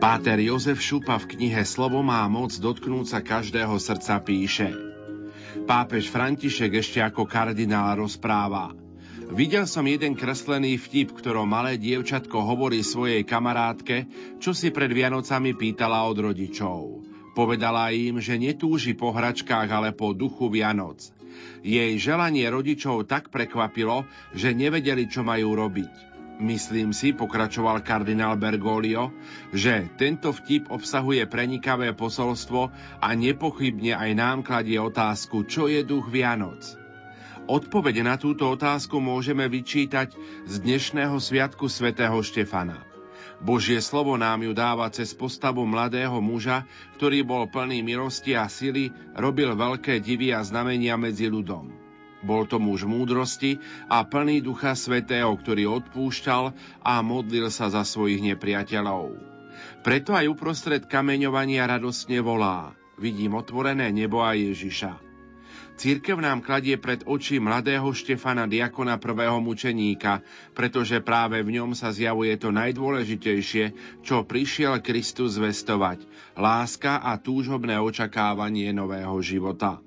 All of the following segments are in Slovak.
Páter Jozef Šupa v knihe Slovo má moc dotknúť sa každého srdca píše. Pápež František ešte ako kardinál rozpráva. Videl som jeden kreslený vtip, ktorom malé dievčatko hovorí svojej kamarátke, čo si pred Vianocami pýtala od rodičov. Povedala im, že netúži po hračkách, ale po duchu Vianoc. Jej želanie rodičov tak prekvapilo, že nevedeli, čo majú robiť. Myslím si, pokračoval kardinál Bergoglio, že tento vtip obsahuje prenikavé posolstvo a nepochybne aj nám kladie otázku, čo je duch Vianoc. Odpovede na túto otázku môžeme vyčítať z dnešného sviatku svätého Štefana. Božie slovo nám ju dáva cez postavu mladého muža, ktorý bol plný milosti a sily, robil veľké divy a znamenia medzi ľudom. Bol to muž múdrosti a plný Ducha Svetého, ktorý odpúšťal a modlil sa za svojich nepriateľov. Preto aj uprostred kameňovania radosne volá. Vidím otvorené nebo a Ježiša. Církev nám kladie pred oči mladého Štefana diakona prvého mučeníka, pretože práve v ňom sa zjavuje to najdôležitejšie, čo prišiel Kristus zvestovať, láska a túžobné očakávanie nového života.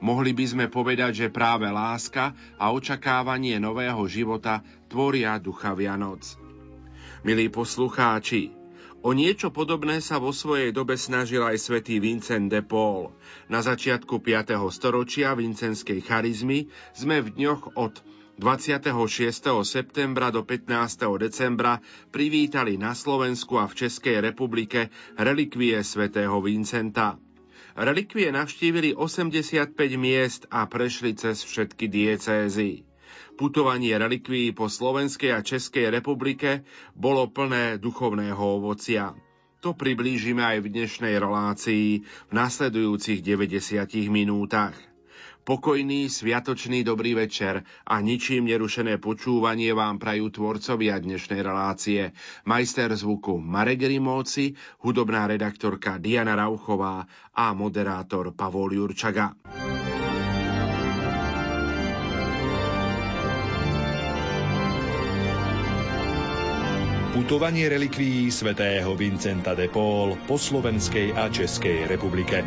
Mohli by sme povedať, že práve láska a očakávanie nového života tvoria ducha Vianoc. Milí poslucháči, O niečo podobné sa vo svojej dobe snažil aj svätý Vincent de Paul. Na začiatku 5. storočia vincenskej charizmy sme v dňoch od 26. septembra do 15. decembra privítali na Slovensku a v Českej republike relikvie svätého Vincenta. Relikvie navštívili 85 miest a prešli cez všetky diecézy. Putovanie relikvií po Slovenskej a Českej republike bolo plné duchovného ovocia. To priblížime aj v dnešnej relácii v nasledujúcich 90 minútach. Pokojný, sviatočný dobrý večer a ničím nerušené počúvanie vám prajú tvorcovia dnešnej relácie. Majster zvuku Marek Rimóci, hudobná redaktorka Diana Rauchová a moderátor Pavol Jurčaga. Putovanie relikvií svätého Vincenta de Paul po Slovenskej a Českej republike.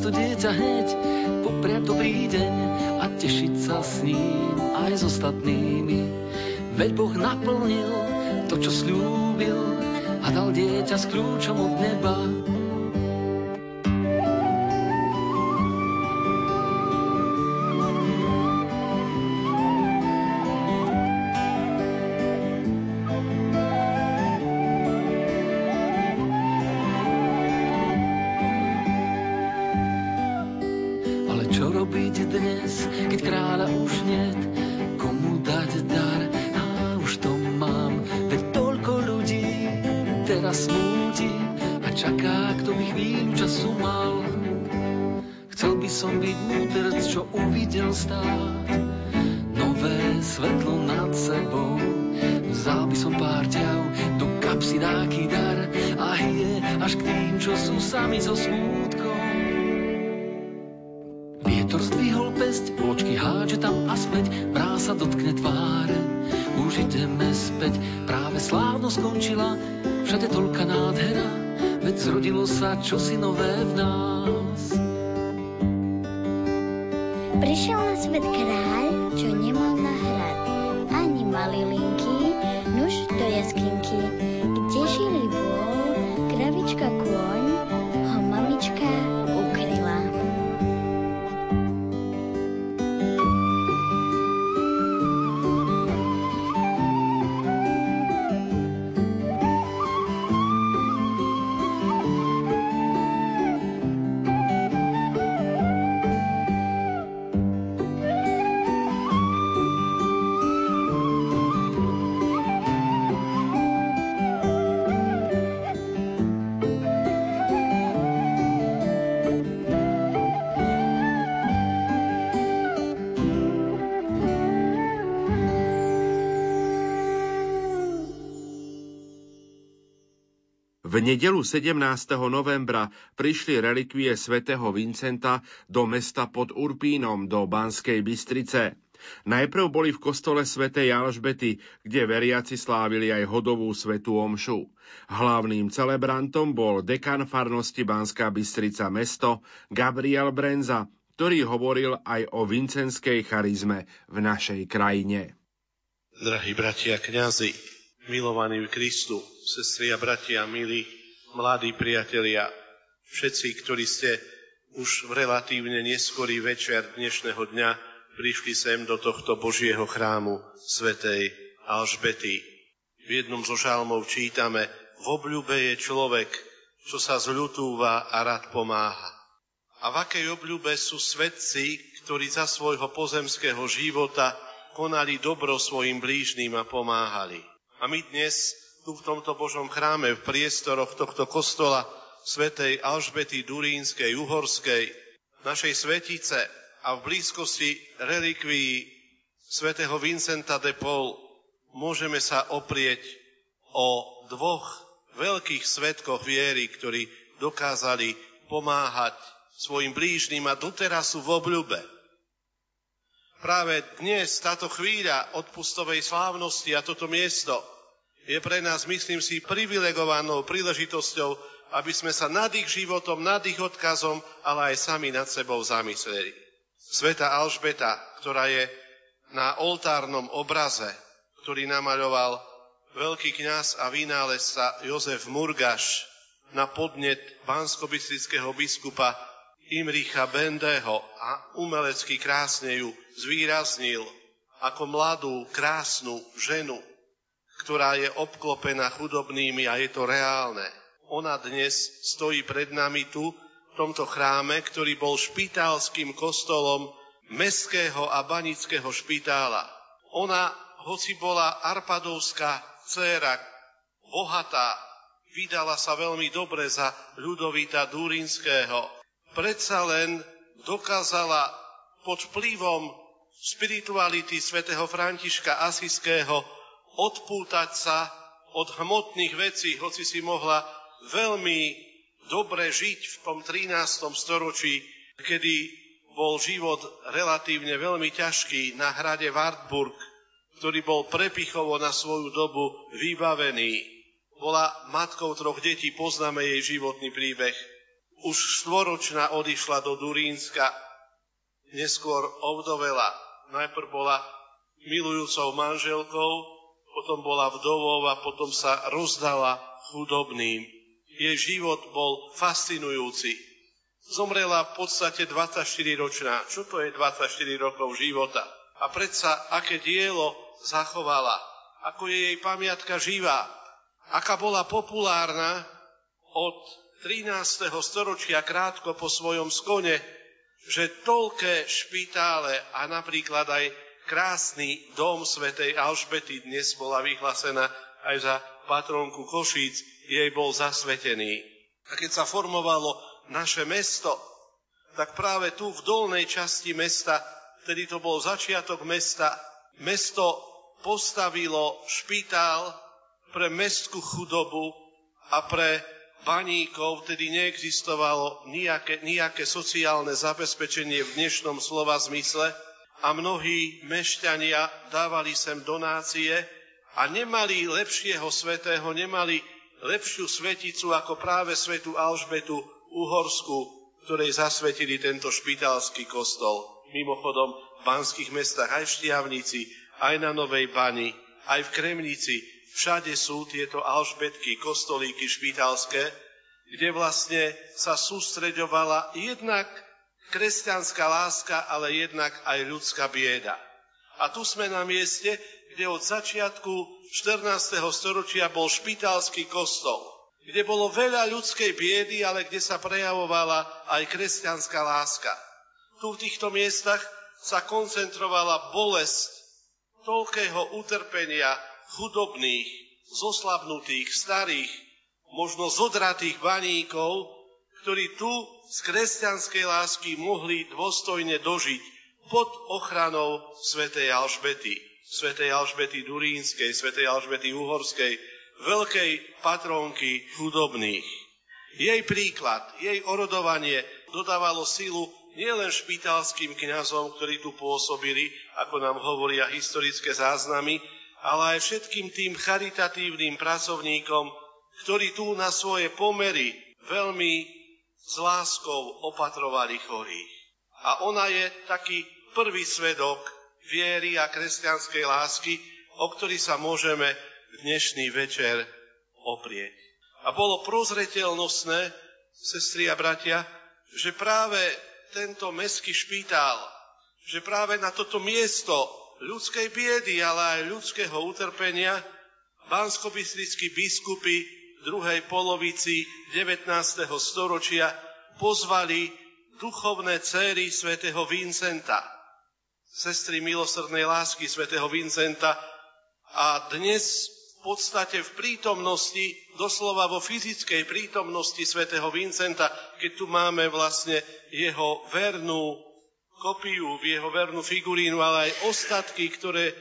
To dieťa hneď, popriať dobrý deň a tešiť sa s ním aj s ostatnými. Veď Boh naplnil to, čo slúbil a dal dieťa s kľúčom od neba. V nedelu 17. novembra prišli relikvie svätého Vincenta do mesta pod Urpínom do Banskej Bystrice. Najprv boli v kostole svätej Alžbety, kde veriaci slávili aj hodovú svetú omšu. Hlavným celebrantom bol dekan farnosti Banská Bystrica mesto Gabriel Brenza, ktorý hovoril aj o vincenskej charizme v našej krajine. Drahí bratia kňazi, milovaní v Kristu, sestri a bratia, milí mladí priatelia, všetci, ktorí ste už v relatívne neskorý večer dnešného dňa prišli sem do tohto Božieho chrámu svätej Alžbety. V jednom zo žalmov čítame, v obľúbe je človek, čo sa zľutúva a rád pomáha. A v akej obľúbe sú svetci, ktorí za svojho pozemského života konali dobro svojim blížným a pomáhali. A my dnes tu v tomto Božom chráme, v priestoroch tohto kostola svätej Alžbety Durínskej, Uhorskej, našej svetice a v blízkosti relikvií svätého Vincenta de Paul môžeme sa oprieť o dvoch veľkých svetkoch viery, ktorí dokázali pomáhať svojim blížnym a doteraz sú v obľube. Práve dnes táto chvíľa odpustovej slávnosti a toto miesto je pre nás, myslím si, privilegovanou príležitosťou, aby sme sa nad ich životom, nad ich odkazom, ale aj sami nad sebou zamysleli. Sveta Alžbeta, ktorá je na oltárnom obraze, ktorý namaľoval veľký kňaz a vynálezca Jozef Murgaš na podnet bansko biskupa Imricha Bendeho a umelecky krásne ju zvýraznil ako mladú, krásnu ženu, ktorá je obklopená chudobnými a je to reálne. Ona dnes stojí pred nami tu, v tomto chráme, ktorý bol špitálským kostolom mestského a banického špitála. Ona, hoci bola arpadovská dcéra, bohatá, vydala sa veľmi dobre za ľudovita Dúrinského. Predsa len dokázala pod vplyvom spirituality svätého Františka Asiského odpútať sa od hmotných vecí, hoci si mohla veľmi dobre žiť v tom 13. storočí, kedy bol život relatívne veľmi ťažký na hrade Wartburg, ktorý bol prepichovo na svoju dobu vybavený. Bola matkou troch detí, poznáme jej životný príbeh. Už štvoročná odišla do Durínska, neskôr ovdovela. Najprv bola milujúcou manželkou, potom bola vdovou a potom sa rozdala chudobným. Jej život bol fascinujúci. Zomrela v podstate 24-ročná. Čo to je 24 rokov života? A predsa, aké dielo zachovala. Ako je jej pamiatka živá. Aká bola populárna od 13. storočia krátko po svojom skone, že toľké špitále a napríklad aj krásny dom svätej Alžbety dnes bola vyhlásená aj za patronku Košíc, jej bol zasvetený. A keď sa formovalo naše mesto, tak práve tu v dolnej časti mesta, vtedy to bol začiatok mesta, mesto postavilo špitál pre mestskú chudobu a pre baníkov, vtedy neexistovalo nejaké, nejaké sociálne zabezpečenie v dnešnom slova zmysle a mnohí mešťania dávali sem donácie a nemali lepšieho svetého, nemali lepšiu sveticu ako práve svetu Alžbetu Uhorsku, ktorej zasvetili tento špitalský kostol. Mimochodom, v banských mestách aj v Štiavnici, aj na Novej Bani, aj v Kremnici, všade sú tieto alžbetky, kostolíky špitalské, kde vlastne sa sústreďovala jednak kresťanská láska, ale jednak aj ľudská bieda. A tu sme na mieste, kde od začiatku 14. storočia bol špitalský kostol, kde bolo veľa ľudskej biedy, ale kde sa prejavovala aj kresťanská láska. Tu v týchto miestach sa koncentrovala bolesť toľkého utrpenia chudobných, zoslabnutých, starých, možno zodratých baníkov, ktorí tu z kresťanskej lásky mohli dôstojne dožiť pod ochranou svätej Alžbety, svätej Alžbety Durínskej, svätej Alžbety Uhorskej, veľkej patronky chudobných. Jej príklad, jej orodovanie dodávalo silu nielen špitalským kňazom, ktorí tu pôsobili, ako nám hovoria historické záznamy, ale aj všetkým tým charitatívnym pracovníkom, ktorí tu na svoje pomery veľmi s láskou opatrovali chorých. A ona je taký prvý svedok viery a kresťanskej lásky, o ktorý sa môžeme dnešný večer oprieť. A bolo prozreteľnostné, sestri a bratia, že práve tento meský špítál, že práve na toto miesto ľudskej biedy, ale aj ľudského utrpenia, bansko biskupy druhej polovici 19. storočia pozvali duchovné céry svätého Vincenta, sestry milosrdnej lásky svätého Vincenta a dnes v podstate v prítomnosti, doslova vo fyzickej prítomnosti svätého Vincenta, keď tu máme vlastne jeho vernú kopiu, jeho vernú figurínu, ale aj ostatky, ktoré,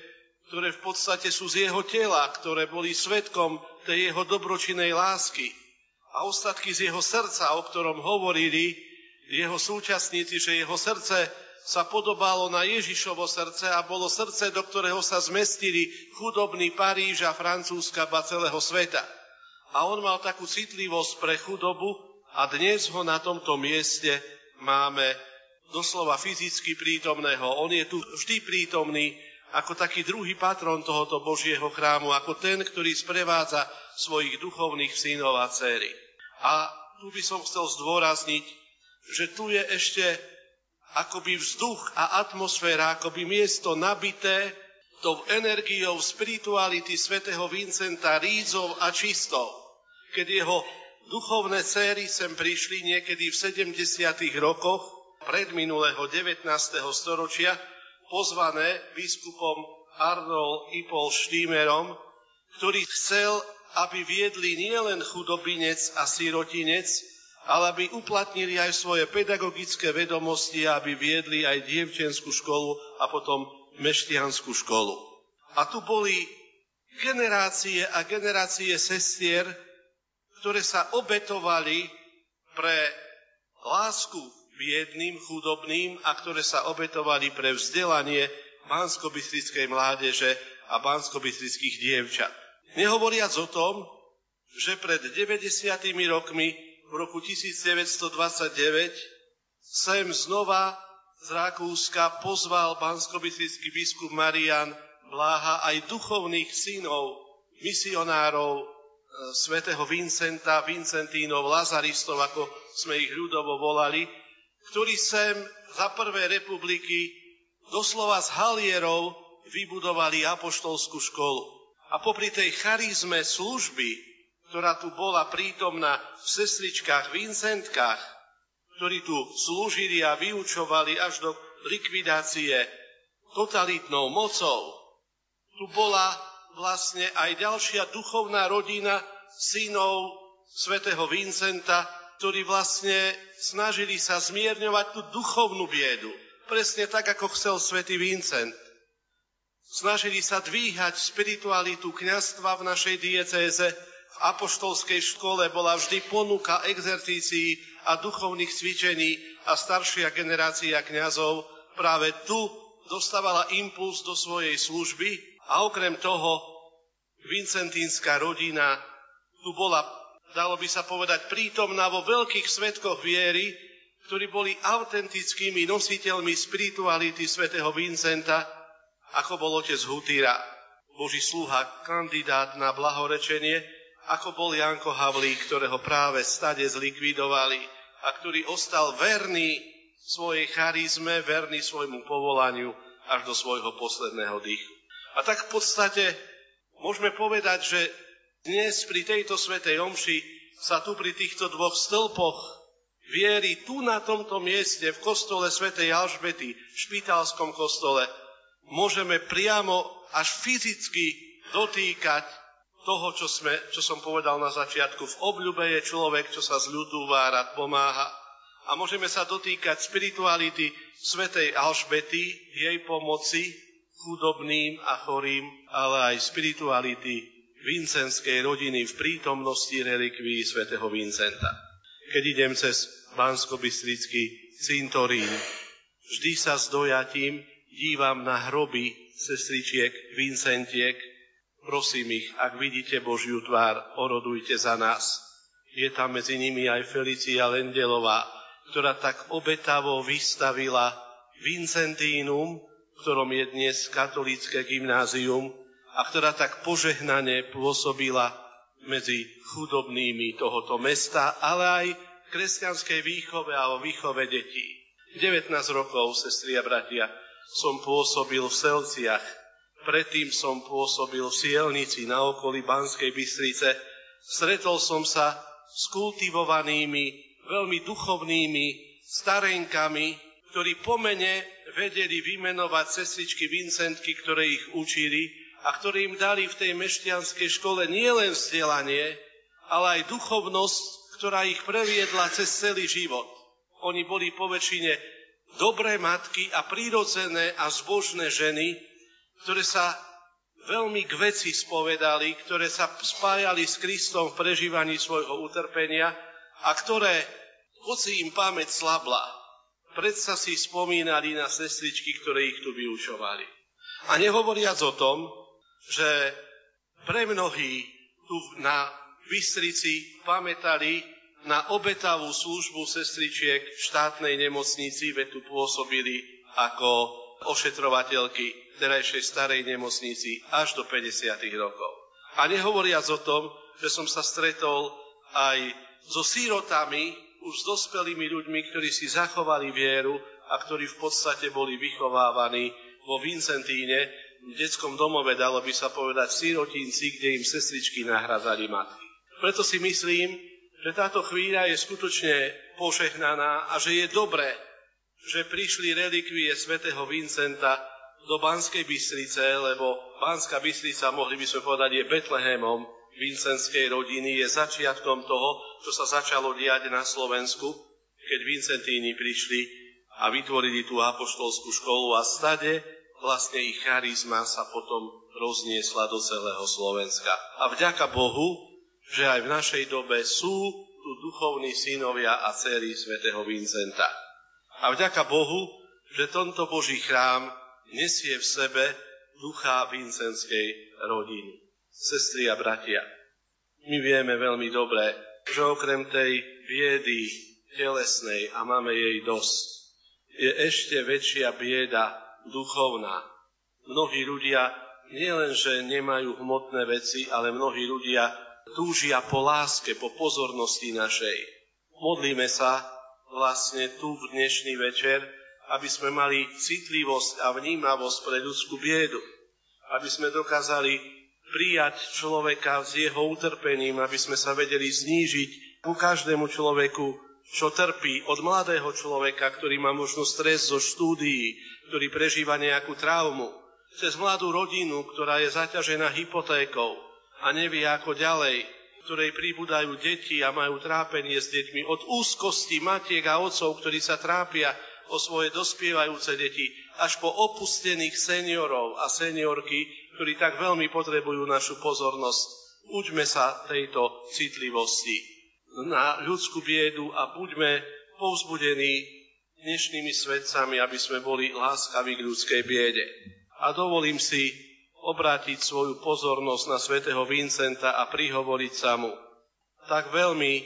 ktoré v podstate sú z jeho tela, ktoré boli svetkom tej jeho dobročinej lásky a ostatky z jeho srdca, o ktorom hovorili jeho súčasníci, že jeho srdce sa podobalo na Ježišovo srdce a bolo srdce, do ktorého sa zmestili chudobní Paríž a Francúzska ba celého sveta. A on mal takú citlivosť pre chudobu a dnes ho na tomto mieste máme doslova fyzicky prítomného. On je tu vždy prítomný ako taký druhý patron tohoto Božieho chrámu, ako ten, ktorý sprevádza svojich duchovných synov a céry. A tu by som chcel zdôrazniť, že tu je ešte akoby vzduch a atmosféra, akoby miesto nabité tou energiou spirituality svätého Vincenta rízov a čistov. Keď jeho duchovné céry sem prišli niekedy v 70. rokoch predminulého 19. storočia, pozvané biskupom Arnold Ipol Štýmerom, ktorý chcel, aby viedli nielen chudobinec a sirotinec, ale aby uplatnili aj svoje pedagogické vedomosti, aby viedli aj dievčenskú školu a potom meštianskú školu. A tu boli generácie a generácie sestier, ktoré sa obetovali pre lásku biedným, chudobným a ktoré sa obetovali pre vzdelanie banskobistrickej mládeže a banskobistrických dievčat. Nehovoriac o tom, že pred 90 rokmi, v roku 1929, sem znova z Rakúska pozval banskobistrický biskup Marian Bláha aj duchovných synov, misionárov e, svätého Vincenta, Vincentínov, Lazaristov, ako sme ich ľudovo volali, ktorí sem za prvé republiky doslova z halierov vybudovali apoštolskú školu. A popri tej charizme služby, ktorá tu bola prítomná v sestričkách, Vincentkách, ktorí tu slúžili a vyučovali až do likvidácie totalitnou mocou, tu bola vlastne aj ďalšia duchovná rodina synov svätého Vincenta, ktorí vlastne snažili sa zmierňovať tú duchovnú biedu. Presne tak, ako chcel svätý Vincent. Snažili sa dvíhať spiritualitu kňastva v našej diecéze v apoštolskej škole bola vždy ponuka exercícií a duchovných cvičení a staršia generácia kňazov práve tu dostávala impuls do svojej služby a okrem toho vincentínska rodina tu bola, dalo by sa povedať, prítomná vo veľkých svetkoch viery, ktorí boli autentickými nositeľmi spirituality svätého Vincenta, ako bol otec Hutýra, Boží sluha, kandidát na blahorečenie, ako bol Janko Havlík, ktorého práve stade zlikvidovali a ktorý ostal verný svojej charizme, verný svojmu povolaniu až do svojho posledného dýchu. A tak v podstate môžeme povedať, že dnes pri tejto svetej omši sa tu pri týchto dvoch stĺpoch viery tu na tomto mieste v kostole svätej Alžbety, v špitalskom kostole, môžeme priamo až fyzicky dotýkať toho, čo, sme, čo som povedal na začiatku. V obľube je človek, čo sa zľudúva, rád pomáha. A môžeme sa dotýkať spirituality svätej Alžbety, jej pomoci chudobným a chorým, ale aj spirituality vincenskej rodiny v prítomnosti relikví svätého Vincenta. Keď idem cez bansko cintorín, vždy sa s dojatím dívam na hroby sestričiek Vincentiek, Prosím ich, ak vidíte Božiu tvár, orodujte za nás. Je tam medzi nimi aj Felicia Lendelová, ktorá tak obetavo vystavila Vincentínum, v ktorom je dnes katolícke gymnázium, a ktorá tak požehnane pôsobila medzi chudobnými tohoto mesta, ale aj kresťanskej výchove a o výchove detí. 19 rokov, sestri a bratia, som pôsobil v Selciach, Predtým som pôsobil v Sielnici na okolí Banskej Bystrice. Stretol som sa s kultivovanými, veľmi duchovnými starenkami, ktorí po mene vedeli vymenovať sestričky Vincentky, ktoré ich učili a ktorí im dali v tej mešťanskej škole nielen vzdelanie, ale aj duchovnosť, ktorá ich previedla cez celý život. Oni boli po väčšine dobré matky a prírodzené a zbožné ženy, ktoré sa veľmi k veci spovedali, ktoré sa spájali s Kristom v prežívaní svojho utrpenia a ktoré, hoci im pamäť slabla, predsa si spomínali na sestričky, ktoré ich tu vyučovali. A nehovoriac o tom, že pre mnohí tu na Bystrici pamätali na obetavú službu sestričiek v štátnej nemocnici, veď tu pôsobili ako ošetrovateľky terajšej starej nemocnici až do 50. rokov. A nehovoriac o tom, že som sa stretol aj so sírotami, už s dospelými ľuďmi, ktorí si zachovali vieru a ktorí v podstate boli vychovávaní vo Vincentíne, v detskom domove, dalo by sa povedať, sírotinci, kde im sestričky nahradzali matky. Preto si myslím, že táto chvíľa je skutočne požehnaná a že je dobré, že prišli relikvie svätého Vincenta do Banskej Bystrice, lebo Banská Bystrica, mohli by sme povedať, je Betlehemom vincenskej rodiny, je začiatkom toho, čo sa začalo diať na Slovensku, keď Vincentíni prišli a vytvorili tú apoštolskú školu a stade vlastne ich charizma sa potom rozniesla do celého Slovenska. A vďaka Bohu, že aj v našej dobe sú tu duchovní synovia a céry svätého Vincenta. A vďaka Bohu, že tento Boží chrám nesie v sebe ducha vincenskej rodiny. Sestri a bratia, my vieme veľmi dobre, že okrem tej biedy telesnej, a máme jej dosť, je ešte väčšia bieda duchovná. Mnohí ľudia nielenže nemajú hmotné veci, ale mnohí ľudia túžia po láske, po pozornosti našej. Modlíme sa vlastne tu v dnešný večer, aby sme mali citlivosť a vnímavosť pre ľudskú biedu, aby sme dokázali prijať človeka s jeho utrpením, aby sme sa vedeli znížiť ku každému človeku, čo trpí, od mladého človeka, ktorý má možno stres zo štúdií, ktorý prežíva nejakú traumu, cez mladú rodinu, ktorá je zaťažená hypotékou a nevie ako ďalej, ktorej pribúdajú deti a majú trápenie s deťmi, od úzkosti matiek a otcov, ktorí sa trápia o svoje dospievajúce deti, až po opustených seniorov a seniorky, ktorí tak veľmi potrebujú našu pozornosť. Uďme sa tejto citlivosti na ľudskú biedu a buďme povzbudení dnešnými svedcami, aby sme boli láskaví k ľudskej biede. A dovolím si obrátiť svoju pozornosť na svätého Vincenta a prihovoriť sa mu. Tak veľmi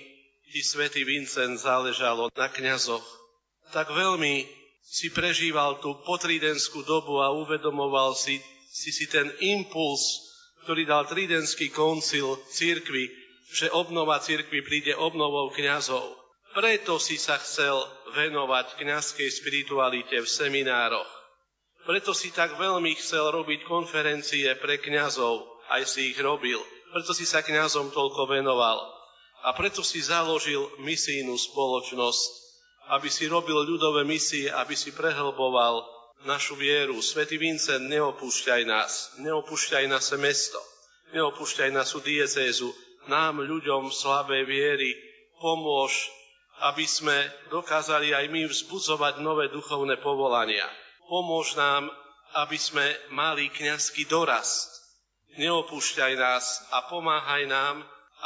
ti svätý Vincent záležalo na kňazoch. Tak veľmi si prežíval tú potridenskú dobu a uvedomoval si, si si ten impuls, ktorý dal tridenský koncil církvy, že obnova církvy príde obnovou kňazov. Preto si sa chcel venovať kňazskej spiritualite v seminároch. Preto si tak veľmi chcel robiť konferencie pre kňazov, aj si ich robil. Preto si sa kňazom toľko venoval. A preto si založil misijnú spoločnosť, aby si robil ľudové misie, aby si prehlboval našu vieru. Svetý Vincent, neopúšťaj nás, neopúšťaj naše mesto, neopúšťaj našu diecézu, nám, ľuďom slabej viery, pomôž, aby sme dokázali aj my vzbudzovať nové duchovné povolania. Pomôž nám, aby sme mali kňazský dorast. Neopúšťaj nás a pomáhaj nám,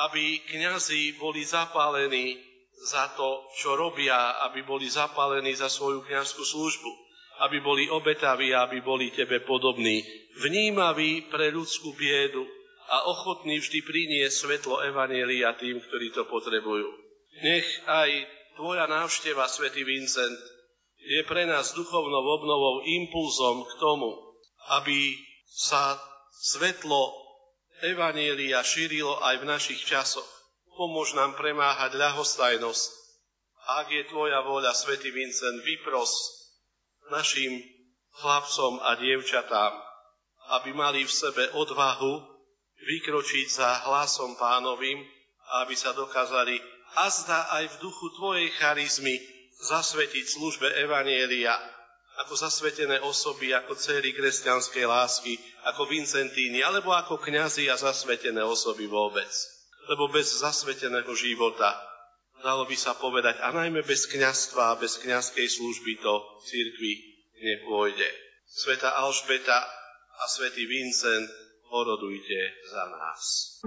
aby kňazi boli zapálení za to, čo robia, aby boli zapálení za svoju kňazskú službu aby boli obetaví, aby boli Tebe podobní, vnímaví pre ľudskú biedu a ochotní vždy priniesť svetlo Evanielia tým, ktorí to potrebujú. Nech aj Tvoja návšteva, Svetý Vincent, je pre nás duchovnou obnovou impulzom k tomu, aby sa svetlo Evanielia šírilo aj v našich časoch. Pomôž nám premáhať ľahostajnosť. Ak je Tvoja vôľa, Svetý Vincent, vypros našim chlapcom a dievčatám, aby mali v sebe odvahu vykročiť za hlasom pánovým aby sa dokázali a zda aj v duchu Tvojej charizmy zasvetiť službe Evanielia ako zasvetené osoby, ako céry kresťanskej lásky, ako Vincentíny, alebo ako kňazi a zasvetené osoby vôbec. Lebo bez zasveteného života dalo by sa povedať, a najmä bez kňazstva a bez kňazskej služby to církvi nepôjde. Sveta Alžbeta a svätý Vincent, orodujte za nás.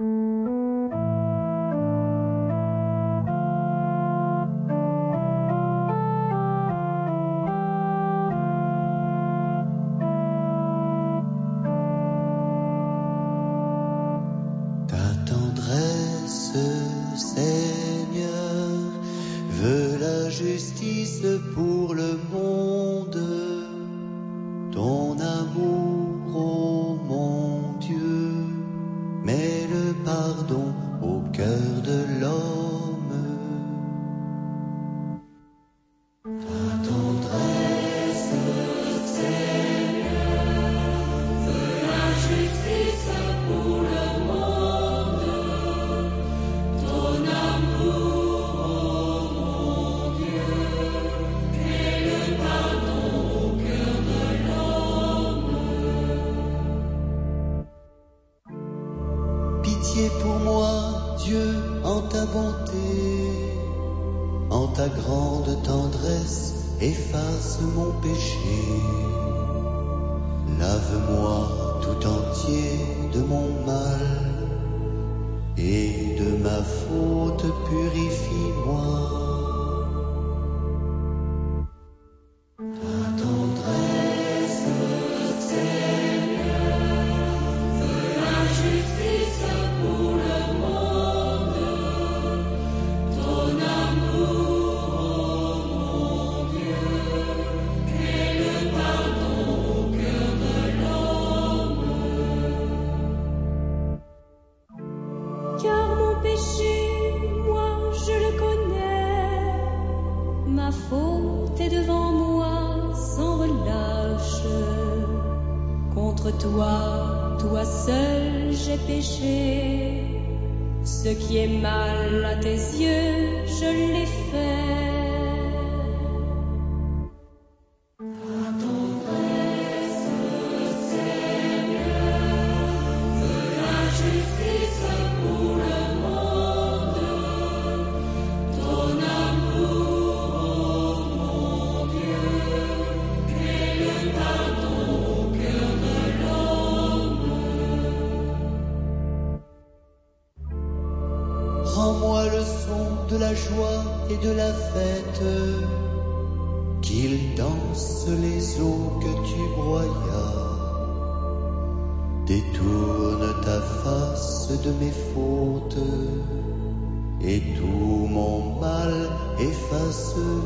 soon.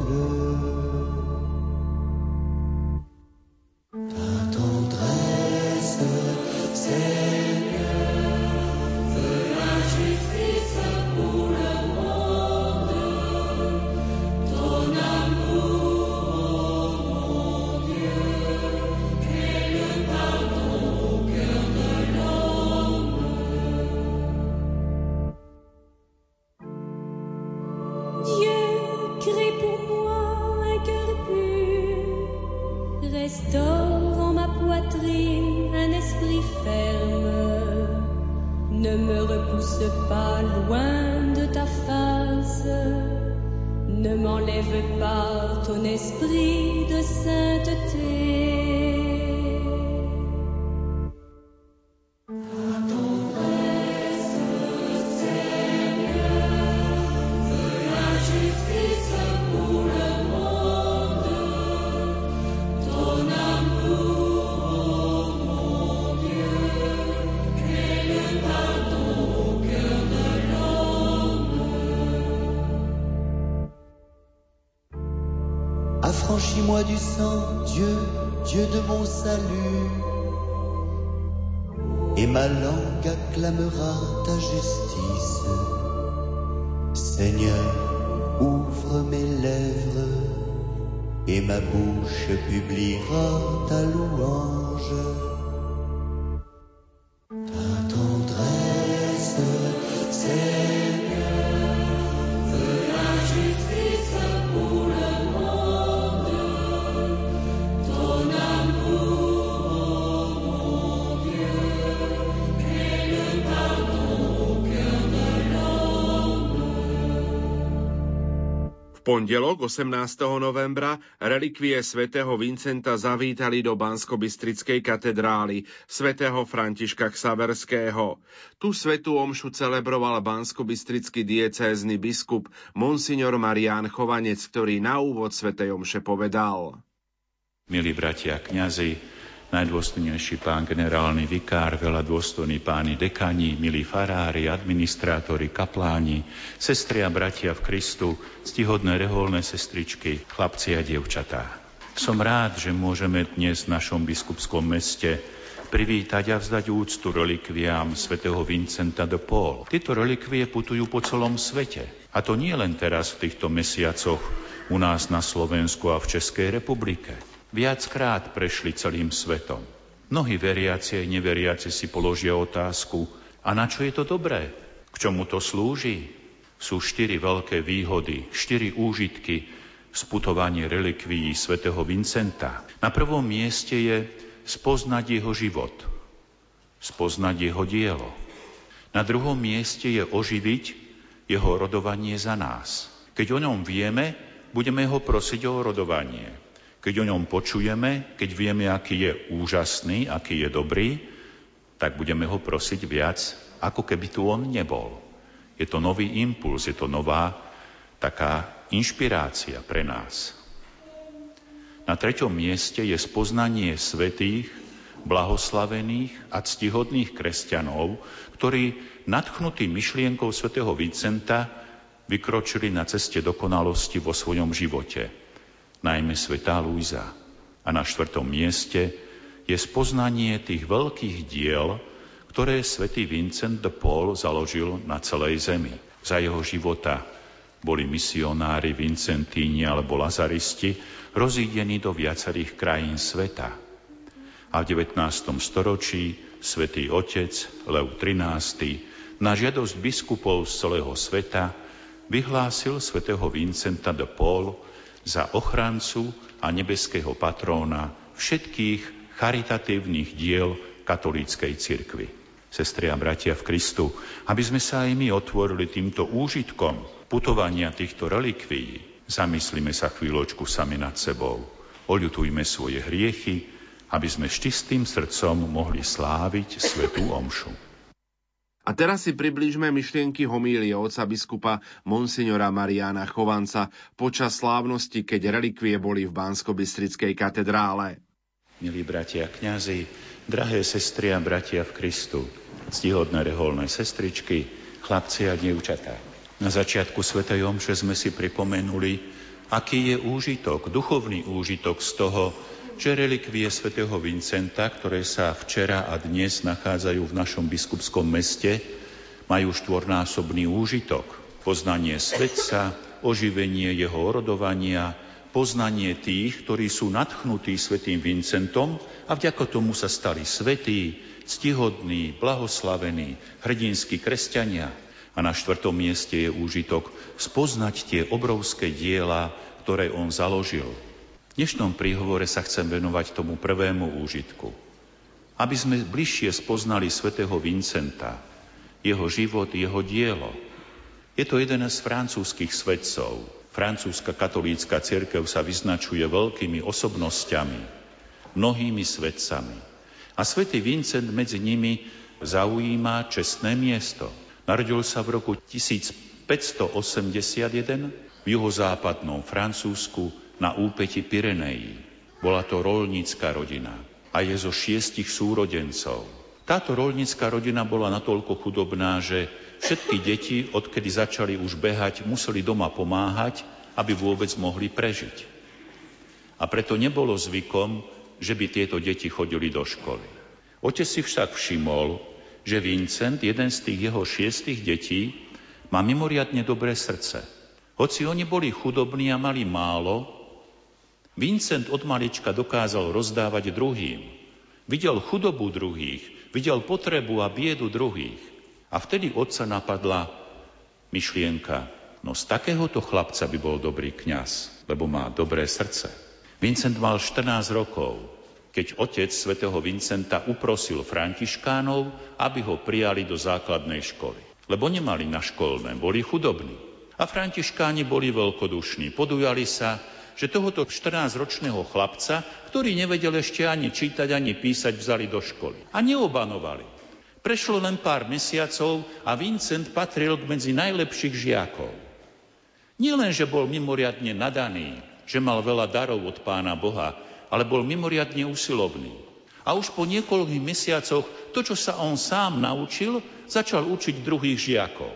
Du sang, Dieu, Dieu de mon salut. Et ma langue acclamera ta justice. Seigneur, ouvre mes lèvres, et ma bouche publiera pondelok 18. novembra relikvie svätého Vincenta zavítali do Banskobystrickej katedrály svätého Františka Ksaverského. Tu svetú omšu celebroval banskobystrický diecézny biskup Monsignor Marián Chovanec, ktorý na úvod svätej omše povedal. Milí bratia kňazi, najdôstojnejší pán generálny vikár, veľa dôstojní páni dekani, milí farári, administrátori, kapláni, sestri a bratia v Kristu, stihodné reholné sestričky, chlapci a dievčatá. Som rád, že môžeme dnes v našom biskupskom meste privítať a vzdať úctu relikviám svätého Vincenta de Paul. Tieto relikvie putujú po celom svete. A to nie len teraz v týchto mesiacoch u nás na Slovensku a v Českej republike viackrát prešli celým svetom. Mnohí veriaci aj neveriaci si položia otázku, a na čo je to dobré? K čomu to slúži? Sú štyri veľké výhody, štyri úžitky sputovanie relikvií svätého Vincenta. Na prvom mieste je spoznať jeho život, spoznať jeho dielo. Na druhom mieste je oživiť jeho rodovanie za nás. Keď o ňom vieme, budeme ho prosiť o rodovanie. Keď o ňom počujeme, keď vieme, aký je úžasný, aký je dobrý, tak budeme ho prosiť viac, ako keby tu on nebol. Je to nový impuls, je to nová taká inšpirácia pre nás. Na treťom mieste je spoznanie svetých, blahoslavených a ctihodných kresťanov, ktorí nadchnutí myšlienkou svätého Vincenta vykročili na ceste dokonalosti vo svojom živote najmä svetá Luisa. A na štvrtom mieste je spoznanie tých veľkých diel, ktoré svätý Vincent de Paul založil na celej zemi. Za jeho života boli misionári Vincentíni alebo Lazaristi rozídení do viacerých krajín sveta. A v 19. storočí svätý otec Lev XIII na žiadosť biskupov z celého sveta vyhlásil svätého Vincenta de Paul za ochrancu a nebeského patróna všetkých charitatívnych diel katolíckej cirkvi. Sestri a bratia v Kristu, aby sme sa aj my otvorili týmto úžitkom putovania týchto relikvií, zamyslíme sa chvíľočku sami nad sebou. Oľutujme svoje hriechy, aby sme s čistým srdcom mohli sláviť svetú omšu. A teraz si približme myšlienky homílie oca biskupa Monsignora Mariana Chovanca počas slávnosti, keď relikvie boli v Bansko-Bystrickej katedrále. Milí bratia kňazi, drahé sestry a bratia v Kristu, ctihodné reholné sestričky, chlapci a dievčatá. Na začiatku Sv. Omše sme si pripomenuli, aký je úžitok, duchovný úžitok z toho, že relikvie svätého Vincenta, ktoré sa včera a dnes nachádzajú v našom biskupskom meste, majú štvornásobný úžitok. Poznanie svetca, oživenie jeho orodovania, poznanie tých, ktorí sú nadchnutí svätým Vincentom a vďako tomu sa stali svetí, ctihodní, blahoslavení, hrdinskí kresťania. A na štvrtom mieste je úžitok spoznať tie obrovské diela, ktoré on založil dnešnom príhovore sa chcem venovať tomu prvému úžitku. Aby sme bližšie spoznali svätého Vincenta, jeho život, jeho dielo. Je to jeden z francúzskych svetcov. Francúzska katolícka cirkev sa vyznačuje veľkými osobnosťami, mnohými svetcami. A svätý Vincent medzi nimi zaujíma čestné miesto. Narodil sa v roku 1581 v juhozápadnom Francúzsku na úpeti Pirenejí. Bola to rolnícka rodina a je zo šiestich súrodencov. Táto rolnícka rodina bola natoľko chudobná, že všetky deti, odkedy začali už behať, museli doma pomáhať, aby vôbec mohli prežiť. A preto nebolo zvykom, že by tieto deti chodili do školy. Otec si však všimol, že Vincent, jeden z tých jeho šiestich detí, má mimoriadne dobré srdce. Hoci oni boli chudobní a mali málo, Vincent od malička dokázal rozdávať druhým. Videl chudobu druhých, videl potrebu a biedu druhých. A vtedy otca napadla myšlienka, no z takéhoto chlapca by bol dobrý kňaz, lebo má dobré srdce. Vincent mal 14 rokov, keď otec svätého Vincenta uprosil františkánov, aby ho prijali do základnej školy. Lebo nemali na školné, boli chudobní. A františkáni boli veľkodušní, podujali sa že tohoto 14-ročného chlapca, ktorý nevedel ešte ani čítať, ani písať, vzali do školy. A neobanovali. Prešlo len pár mesiacov a Vincent patril medzi najlepších žiakov. Nielen, že bol mimoriadne nadaný, že mal veľa darov od pána Boha, ale bol mimoriadne usilovný. A už po niekoľkých mesiacoch to, čo sa on sám naučil, začal učiť druhých žiakov.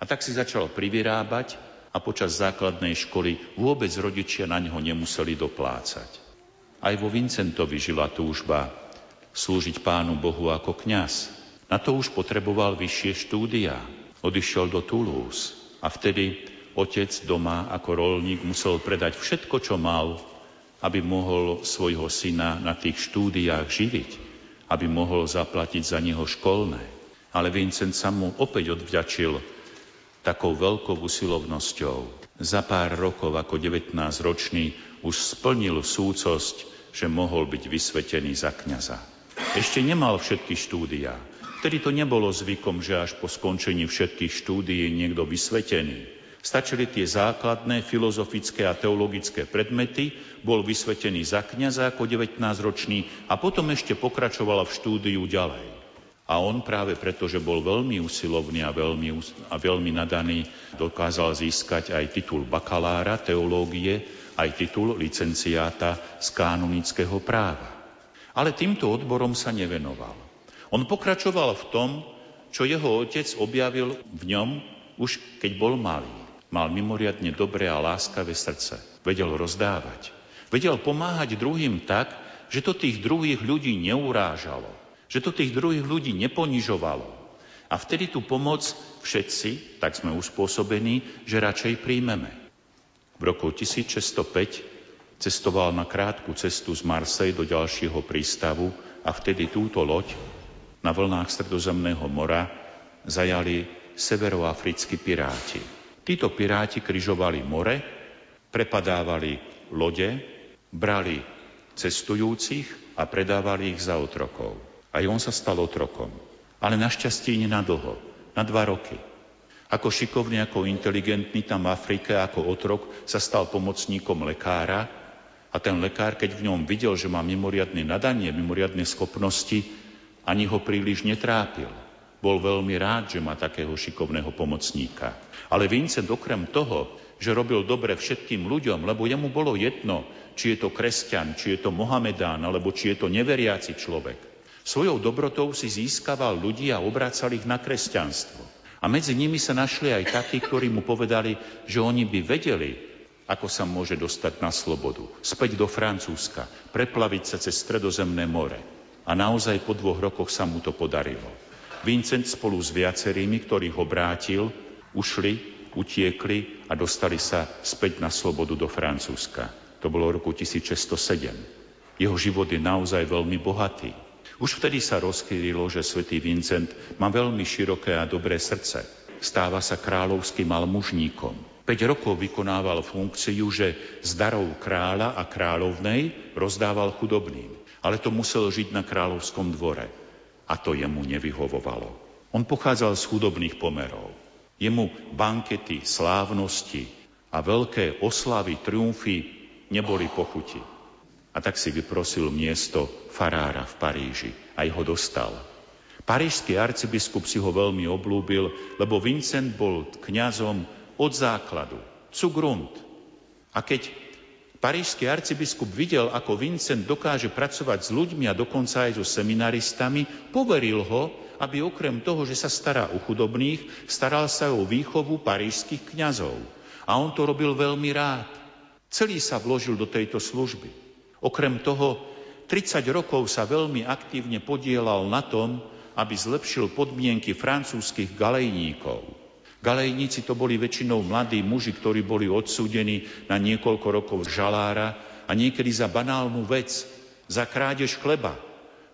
A tak si začal privyrábať a počas základnej školy vôbec rodičia na neho nemuseli doplácať. Aj vo Vincentovi žila túžba slúžiť Pánu Bohu ako kňaz. Na to už potreboval vyššie štúdia. Odišiel do Toulouse a vtedy otec doma ako rolník musel predať všetko, čo mal, aby mohol svojho syna na tých štúdiách živiť, aby mohol zaplatiť za neho školné. Ale Vincent sa mu opäť odvďačil takou veľkou usilovnosťou. Za pár rokov ako 19-ročný už splnil súcosť, že mohol byť vysvetený za kňaza. Ešte nemal všetky štúdia. Vtedy to nebolo zvykom, že až po skončení všetkých štúdií je niekto vysvetený. Stačili tie základné filozofické a teologické predmety, bol vysvetený za kňaza ako 19-ročný a potom ešte pokračoval v štúdiu ďalej. A on práve preto, že bol veľmi usilovný a veľmi, a veľmi nadaný, dokázal získať aj titul bakalára teológie, aj titul licenciáta z kanonického práva. Ale týmto odborom sa nevenoval. On pokračoval v tom, čo jeho otec objavil v ňom už keď bol malý. Mal mimoriadne dobré a láskavé srdce. Vedel rozdávať. Vedel pomáhať druhým tak, že to tých druhých ľudí neurážalo že to tých druhých ľudí neponižovalo. A vtedy tú pomoc všetci, tak sme uspôsobení, že radšej príjmeme. V roku 1605 cestoval na krátku cestu z Marsej do ďalšieho prístavu a vtedy túto loď na vlnách Stredozemného mora zajali severoafrickí piráti. Títo piráti križovali more, prepadávali lode, brali cestujúcich a predávali ich za otrokov. Aj on sa stal otrokom. Ale našťastie nie na dlho, na dva roky. Ako šikovný, ako inteligentný tam v Afrike, ako otrok, sa stal pomocníkom lekára a ten lekár, keď v ňom videl, že má mimoriadne nadanie, mimoriadne schopnosti, ani ho príliš netrápil. Bol veľmi rád, že má takého šikovného pomocníka. Ale Vincent okrem toho, že robil dobre všetkým ľuďom, lebo jemu bolo jedno, či je to kresťan, či je to Mohamedán, alebo či je to neveriaci človek. Svojou dobrotou si získaval ľudí a obracal ich na kresťanstvo. A medzi nimi sa našli aj takí, ktorí mu povedali, že oni by vedeli, ako sa môže dostať na slobodu. Späť do Francúzska, preplaviť sa cez stredozemné more. A naozaj po dvoch rokoch sa mu to podarilo. Vincent spolu s viacerými, ktorých ho brátil, ušli, utiekli a dostali sa späť na slobodu do Francúzska. To bolo roku 1607. Jeho život je naozaj veľmi bohatý. Už vtedy sa rozchýlilo, že svätý Vincent má veľmi široké a dobré srdce. Stáva sa kráľovským malmužníkom 5 rokov vykonával funkciu, že z darov kráľa a kráľovnej rozdával chudobným. Ale to musel žiť na kráľovskom dvore. A to jemu nevyhovovalo. On pochádzal z chudobných pomerov. Jemu bankety, slávnosti a veľké oslavy, triumfy neboli pochuti. A tak si vyprosil miesto farára v Paríži. Aj ho dostal. Parížský arcibiskup si ho veľmi oblúbil, lebo Vincent bol kňazom od základu. Cugrund. A keď parížský arcibiskup videl, ako Vincent dokáže pracovať s ľuďmi a dokonca aj so seminaristami, poveril ho, aby okrem toho, že sa stará o chudobných, staral sa o výchovu parížských kňazov. A on to robil veľmi rád. Celý sa vložil do tejto služby. Okrem toho, 30 rokov sa veľmi aktívne podielal na tom, aby zlepšil podmienky francúzskych galejníkov. Galejníci to boli väčšinou mladí muži, ktorí boli odsúdení na niekoľko rokov žalára a niekedy za banálnu vec, za krádež chleba,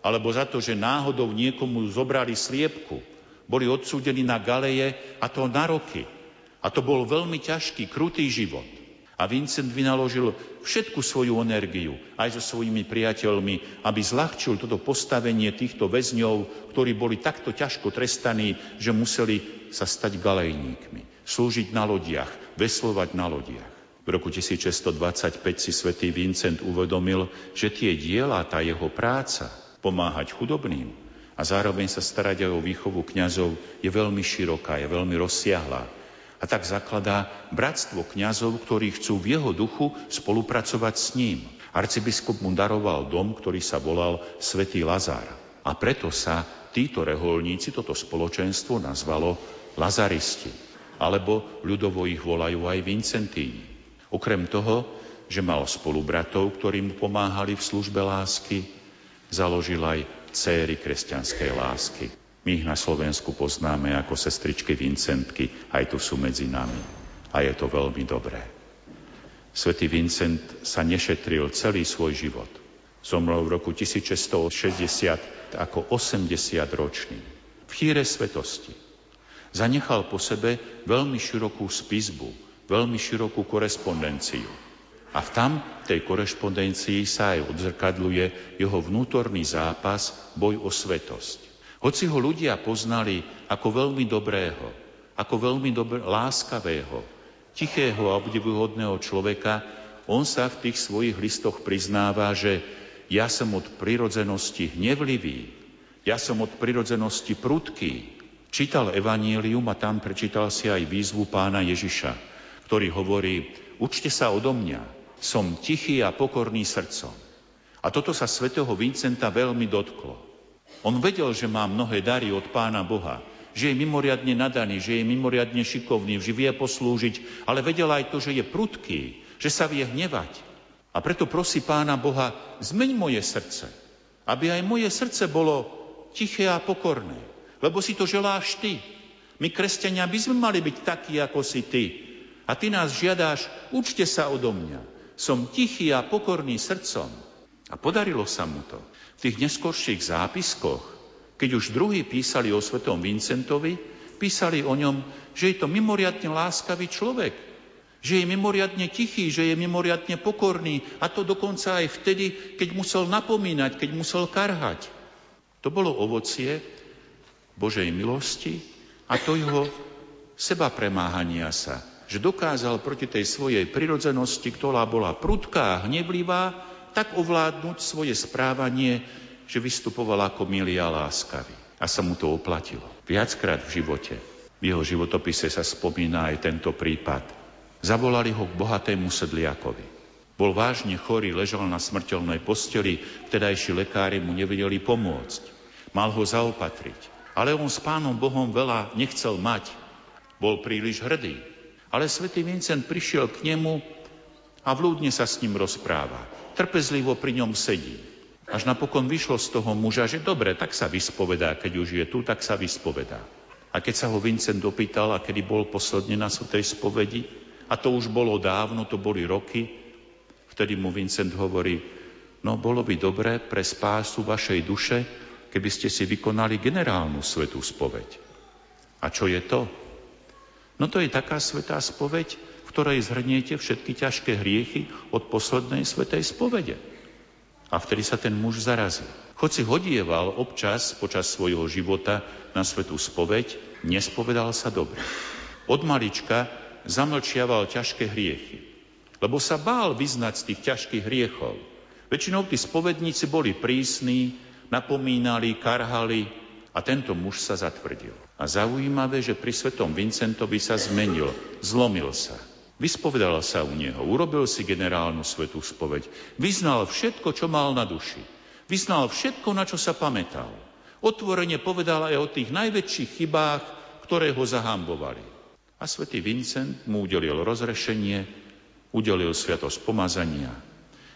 alebo za to, že náhodou niekomu zobrali sliepku. Boli odsúdení na galeje a to na roky. A to bol veľmi ťažký, krutý život. A Vincent vynaložil všetku svoju energiu, aj so svojimi priateľmi, aby zľahčil toto postavenie týchto väzňov, ktorí boli takto ťažko trestaní, že museli sa stať galejníkmi, slúžiť na lodiach, veslovať na lodiach. V roku 1625 si svätý Vincent uvedomil, že tie diela, tá jeho práca, pomáhať chudobným a zároveň sa starať aj o výchovu kňazov je veľmi široká, je veľmi rozsiahlá a tak zakladá bratstvo kňazov, ktorí chcú v jeho duchu spolupracovať s ním. Arcibiskup mu daroval dom, ktorý sa volal Svetý Lazár. A preto sa títo reholníci, toto spoločenstvo nazvalo Lazaristi, alebo ľudovo ich volajú aj Vincentíni. Okrem toho, že mal spolubratov, ktorí mu pomáhali v službe lásky, založil aj céry kresťanskej lásky. My ich na Slovensku poznáme ako sestričky Vincentky, aj tu sú medzi nami. A je to veľmi dobré. Svetý Vincent sa nešetril celý svoj život. Zomrel v roku 1660 ako 80 ročný. V chýre svetosti. Zanechal po sebe veľmi širokú spisbu, veľmi širokú korespondenciu. A v tam tej korešpondencii sa aj odzrkadluje jeho vnútorný zápas, boj o svetosť. Hoci ho ľudia poznali ako veľmi dobrého, ako veľmi dobré, láskavého, tichého a obdivuhodného človeka, on sa v tých svojich listoch priznáva, že ja som od prirodzenosti hnevlivý, ja som od prirodzenosti prudký. Čítal evanílium a tam prečítal si aj výzvu pána Ježiša, ktorý hovorí, učte sa odo mňa, som tichý a pokorný srdcom. A toto sa svätého Vincenta veľmi dotklo. On vedel, že má mnohé dary od Pána Boha, že je mimoriadne nadaný, že je mimoriadne šikovný, že vie poslúžiť, ale vedel aj to, že je prudký, že sa vie hnevať. A preto prosí Pána Boha, zmeň moje srdce, aby aj moje srdce bolo tiché a pokorné, lebo si to želáš ty. My, kresťania, by sme mali byť takí, ako si ty. A ty nás žiadáš, učte sa odo mňa. Som tichý a pokorný srdcom. A podarilo sa mu to. V tých neskorších zápiskoch, keď už druhí písali o svetom Vincentovi, písali o ňom, že je to mimoriadne láskavý človek, že je mimoriadne tichý, že je mimoriadne pokorný a to dokonca aj vtedy, keď musel napomínať, keď musel karhať. To bolo ovocie Božej milosti a to jeho seba premáhania sa, že dokázal proti tej svojej prirodzenosti, ktorá bola prudká a hnevlivá, tak ovládnuť svoje správanie, že vystupoval ako milý a láskavý. A sa mu to oplatilo. Viackrát v živote. V jeho životopise sa spomína aj tento prípad. Zavolali ho k bohatému sedliakovi. Bol vážne chorý, ležal na smrteľnej posteli, vtedajší lekári mu nevedeli pomôcť. Mal ho zaopatriť. Ale on s pánom Bohom veľa nechcel mať. Bol príliš hrdý. Ale svätý Vincent prišiel k nemu a vľúdne sa s ním rozpráva. Trpezlivo pri ňom sedí. Až napokon vyšlo z toho muža, že dobre, tak sa vyspovedá, keď už je tu, tak sa vyspovedá. A keď sa ho Vincent dopýtal, a kedy bol posledne na tej spovedi, a to už bolo dávno, to boli roky, vtedy mu Vincent hovorí, no bolo by dobré pre spásu vašej duše, keby ste si vykonali generálnu svetú spoveď. A čo je to? No to je taká svetá spoveď, ktorej zhrniete všetky ťažké hriechy od poslednej svetej spovede. A vtedy sa ten muž zarazil. Hoci hodieval občas počas svojho života na svetú spoveď, nespovedal sa dobre. Od malička zamlčiaval ťažké hriechy, lebo sa bál vyznať z tých ťažkých hriechov. Väčšinou tí spovedníci boli prísni, napomínali, karhali a tento muž sa zatvrdil. A zaujímavé, že pri svetom Vincentovi sa zmenil, zlomil sa. Vyspovedal sa u neho, urobil si generálnu svetú spoveď, vyznal všetko, čo mal na duši. Vyznal všetko, na čo sa pamätal. Otvorene povedal aj o tých najväčších chybách, ktoré ho zahambovali. A svätý Vincent mu udelil rozrešenie, udelil sviatosť pomazania.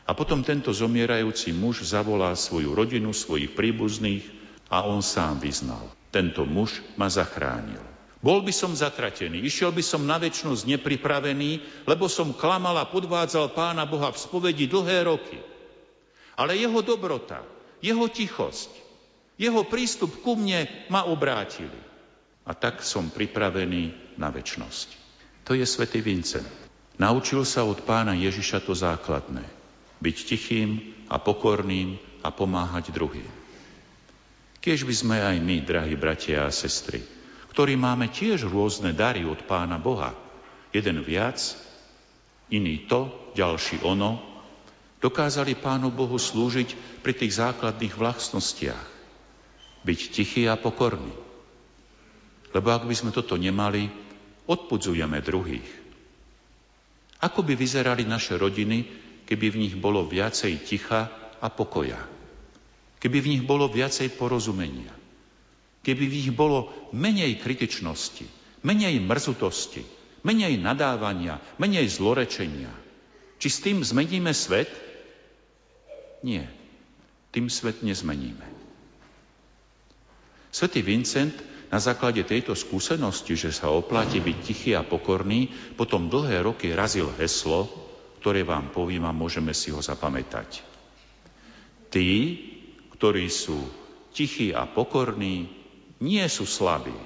A potom tento zomierajúci muž zavolal svoju rodinu, svojich príbuzných a on sám vyznal. Tento muž ma zachránil. Bol by som zatratený, išiel by som na väčšnosť nepripravený, lebo som klamal a podvádzal Pána Boha v spovedi dlhé roky. Ale jeho dobrota, jeho tichosť, jeho prístup ku mne ma obrátili. A tak som pripravený na väčnosť. To je svätý Vincent. Naučil sa od pána Ježiša to základné. Byť tichým a pokorným a pomáhať druhým. Kiež by sme aj my, drahí bratia a sestry, ktorí máme tiež rôzne dary od Pána Boha. Jeden viac, iný to, ďalší ono, dokázali Pánu Bohu slúžiť pri tých základných vlastnostiach. Byť tichý a pokorný. Lebo ak by sme toto nemali, odpudzujeme druhých. Ako by vyzerali naše rodiny, keby v nich bolo viacej ticha a pokoja? Keby v nich bolo viacej porozumenia? Keby v nich bolo menej kritičnosti, menej mrzutosti, menej nadávania, menej zlorečenia. Či s tým zmeníme svet? Nie. Tým svet nezmeníme. Svetý Vincent na základe tejto skúsenosti, že sa oplatí byť tichý a pokorný, potom dlhé roky razil heslo, ktoré vám poviem a môžeme si ho zapamätať. Tí, ktorí sú tichí a pokorní, nie sú slabí.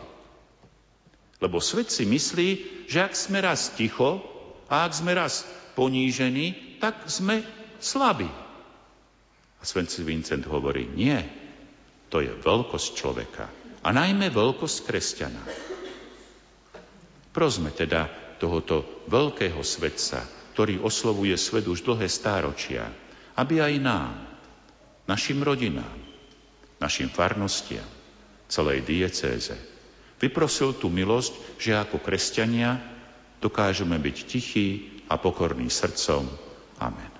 Lebo svet si myslí, že ak sme raz ticho a ak sme raz ponížení, tak sme slabí. A svetci Vincent hovorí, nie, to je veľkosť človeka. A najmä veľkosť kresťana. Prosme teda tohoto veľkého svetca, ktorý oslovuje svet už dlhé stáročia, aby aj nám, našim rodinám, našim farnostiam, celej diecéze. Vyprosil tú milosť, že ako kresťania dokážeme byť tichí a pokorní srdcom. Amen.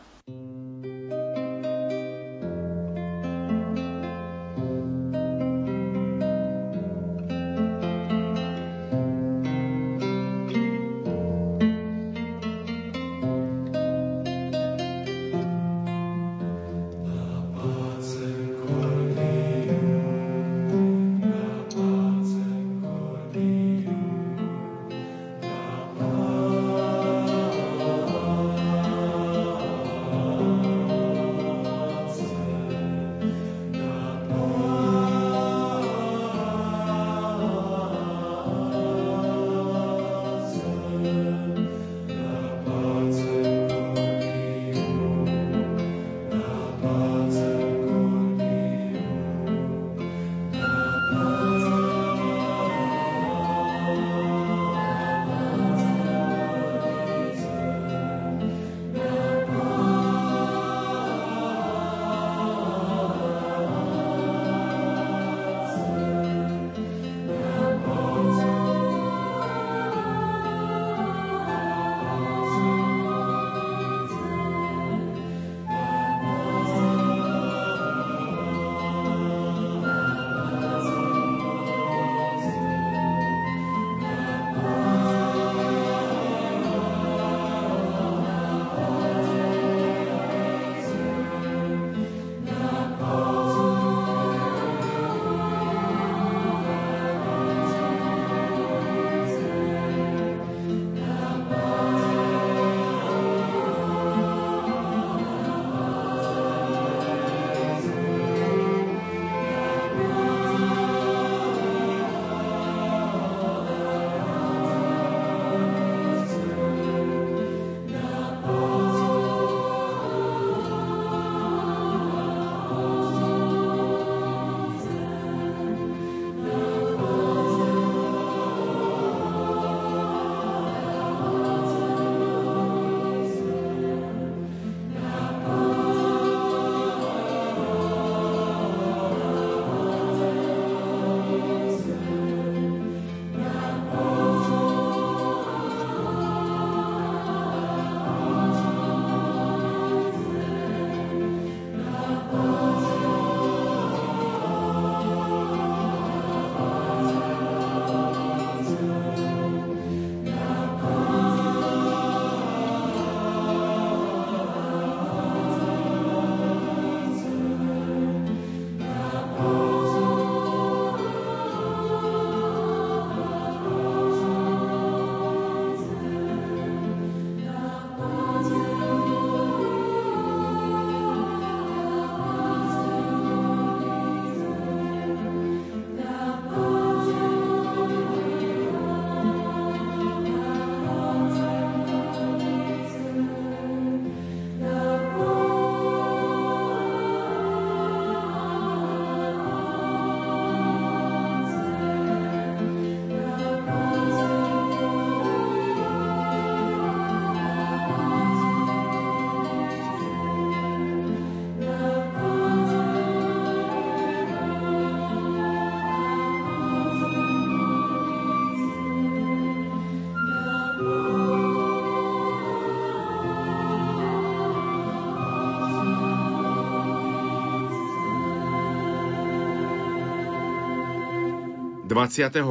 22.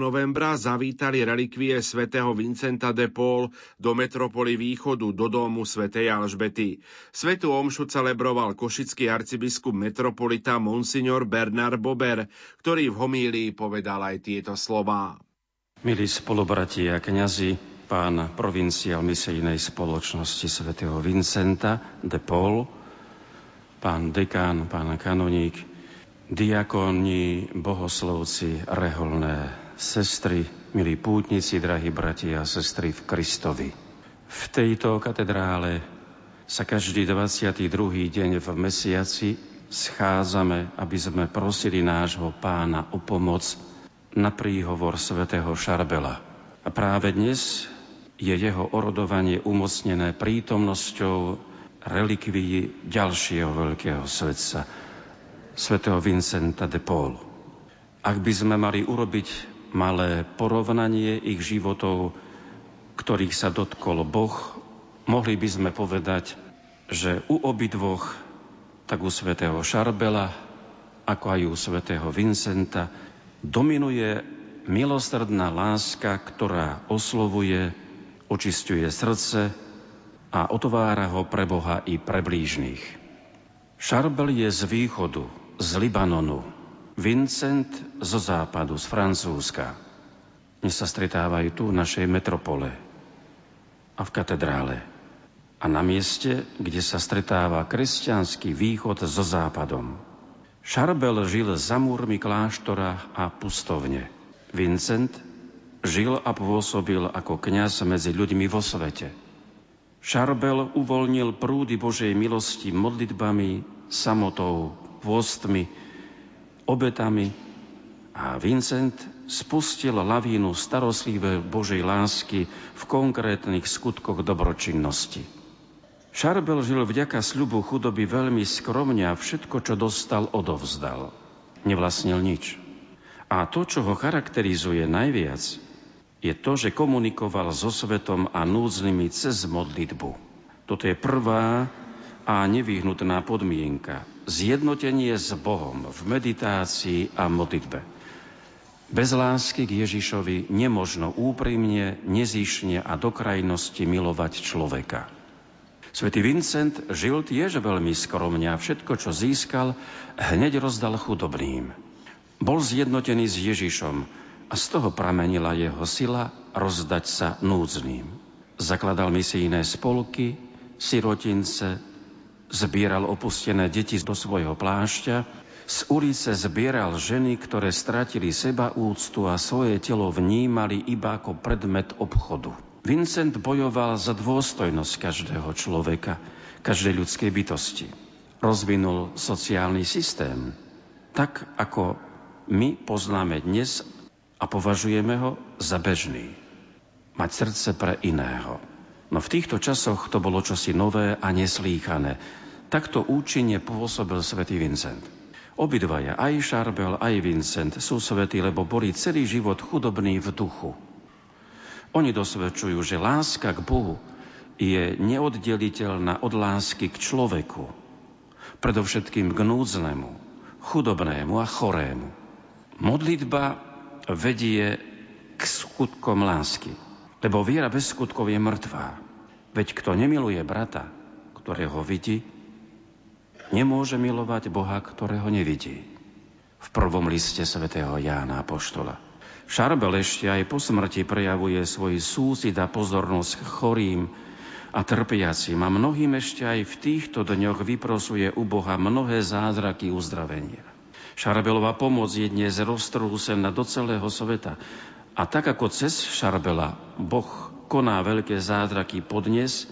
novembra zavítali relikvie svätého Vincenta de Paul do metropoly východu do domu svätej Alžbety. Svetu omšu celebroval košický arcibiskup metropolita Monsignor Bernard Bober, ktorý v homílii povedal aj tieto slová. Milí spolubratia a kňazi, pán provinciál misijnej spoločnosti svätého Vincenta de Paul, pán dekán, pán kanoník, diakoni, bohoslovci, reholné sestry, milí pútnici, drahí bratia a sestry v Kristovi. V tejto katedrále sa každý 22. deň v mesiaci schádzame, aby sme prosili nášho pána o pomoc na príhovor svätého Šarbela. A práve dnes je jeho orodovanie umocnené prítomnosťou relikvií ďalšieho veľkého svetca, svätého Vincenta de Paul. Ak by sme mali urobiť malé porovnanie ich životov, ktorých sa dotkol Boh, mohli by sme povedať, že u obidvoch, tak u svätého Šarbela, ako aj u svätého Vincenta, dominuje milostredná láska, ktorá oslovuje, očistuje srdce a otvára ho pre Boha i pre blížnych. Šarbel je z východu, z Libanonu, Vincent zo západu, z Francúzska. Dnes sa stretávajú tu v našej metropole a v katedrále. A na mieste, kde sa stretáva kresťanský východ so západom. Šarbel žil za múrmi kláštora a pustovne. Vincent žil a pôsobil ako kňaz medzi ľuďmi vo svete. Šarbel uvoľnil prúdy Božej milosti modlitbami, samotou, pôstmi, obetami a Vincent spustil lavínu starostlivé Božej lásky v konkrétnych skutkoch dobročinnosti. Šarbel žil vďaka sľubu chudoby veľmi skromne a všetko, čo dostal, odovzdal. Nevlastnil nič. A to, čo ho charakterizuje najviac, je to, že komunikoval so svetom a núdznymi cez modlitbu. Toto je prvá a nevyhnutná podmienka. Zjednotenie s Bohom v meditácii a modlitbe. Bez lásky k Ježišovi nemožno úprimne, nezišne a do krajnosti milovať človeka. Svetý Vincent žil tiež veľmi skromne a všetko, čo získal, hneď rozdal chudobným. Bol zjednotený s Ježišom a z toho pramenila jeho sila rozdať sa núdznym. Zakladal misijné spolky, sirotince, zbieral opustené deti do svojho plášťa, z ulice zbieral ženy, ktoré stratili seba úctu a svoje telo vnímali iba ako predmet obchodu. Vincent bojoval za dôstojnosť každého človeka, každej ľudskej bytosti. Rozvinul sociálny systém, tak ako my poznáme dnes a považujeme ho za bežný. Mať srdce pre iného. No v týchto časoch to bolo čosi nové a neslýchané. Takto účinne pôsobil svätý Vincent. Obidvaja, aj Šarbel, aj Vincent, sú svätí, lebo boli celý život chudobní v duchu. Oni dosvedčujú, že láska k Bohu je neoddeliteľná od lásky k človeku. Predovšetkým k núdznemu, chudobnému a chorému. Modlitba vedie k skutkom lásky. Lebo viera bez skutkov je mŕtvá. Veď kto nemiluje brata, ktorého vidí, nemôže milovať Boha, ktorého nevidí. V prvom liste svätého Jána Apoštola. Šarbel ešte aj po smrti prejavuje svoj súcit a pozornosť chorým a trpiacim a mnohým ešte aj v týchto dňoch vyprosuje u Boha mnohé zázraky uzdravenia. Šarbelová pomoc je dnes roztrúsená do celého sveta. A tak ako cez Šarbela Boh koná veľké zázraky podnes,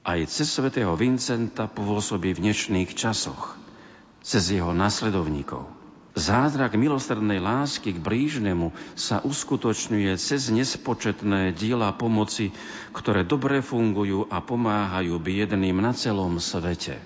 aj cez svätého Vincenta pôsobí v dnešných časoch, cez jeho nasledovníkov. Zázrak milostrednej lásky k blížnemu sa uskutočňuje cez nespočetné diela pomoci, ktoré dobre fungujú a pomáhajú biedným na celom svete.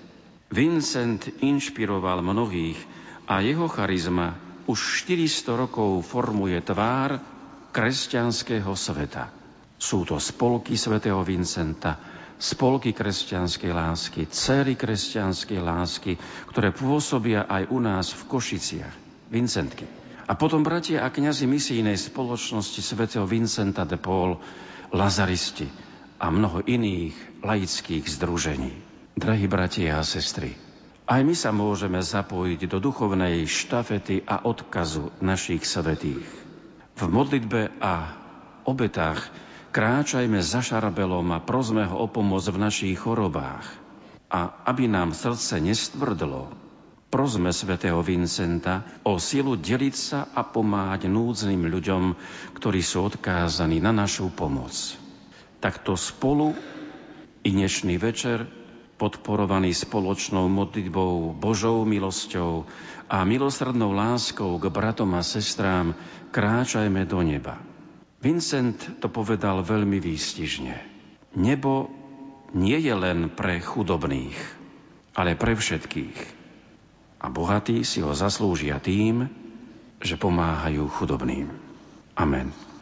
Vincent inšpiroval mnohých a jeho charizma už 400 rokov formuje tvár kresťanského sveta. Sú to spolky svätého Vincenta, spolky kresťanskej lásky, céry kresťanskej lásky, ktoré pôsobia aj u nás v Košiciach, Vincentky. A potom bratia a kňazi misijnej spoločnosti svätého Vincenta de Paul, Lazaristi a mnoho iných laických združení. Drahí bratia a sestry, aj my sa môžeme zapojiť do duchovnej štafety a odkazu našich svetých. V modlitbe a obetách kráčajme za šarabelom a prosme ho o pomoc v našich chorobách. A aby nám srdce nestvrdlo, prosme svätého Vincenta o silu deliť sa a pomáhať núdznym ľuďom, ktorí sú odkázaní na našu pomoc. Takto spolu i dnešný večer podporovaný spoločnou modlitbou, Božou milosťou a milosrdnou láskou k bratom a sestrám, kráčajme do neba. Vincent to povedal veľmi výstižne. Nebo nie je len pre chudobných, ale pre všetkých. A bohatí si ho zaslúžia tým, že pomáhajú chudobným. Amen.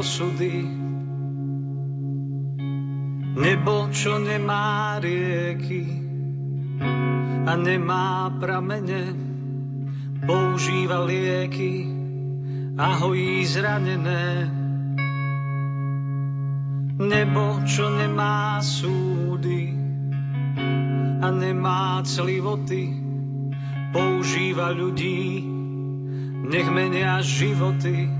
Osudy. Nebo, čo nemá rieky a nemá pramene, používa lieky a hojí zranené. Nebo, čo nemá súdy a nemá clivoty, používa ľudí, nech menia životy.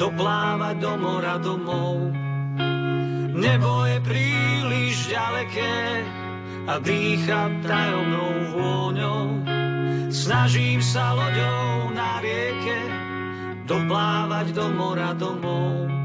Doplávať do mora domov. Nebo je príliš ďaleké a dýcha tajomnou vôňou. Snažím sa loďou na rieke doplávať do mora domov.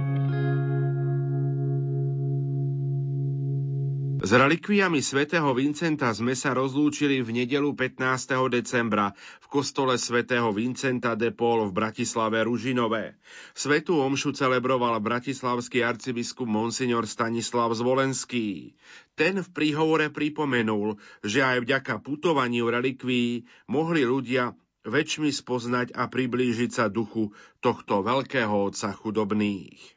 S relikviami svätého Vincenta sme sa rozlúčili v nedelu 15. decembra v kostole svätého Vincenta de Paul v Bratislave Ružinové. Svetú omšu celebroval bratislavský arcibiskup Monsignor Stanislav Zvolenský. Ten v príhovore pripomenul, že aj vďaka putovaniu relikví mohli ľudia väčšmi spoznať a priblížiť sa duchu tohto veľkého otca chudobných.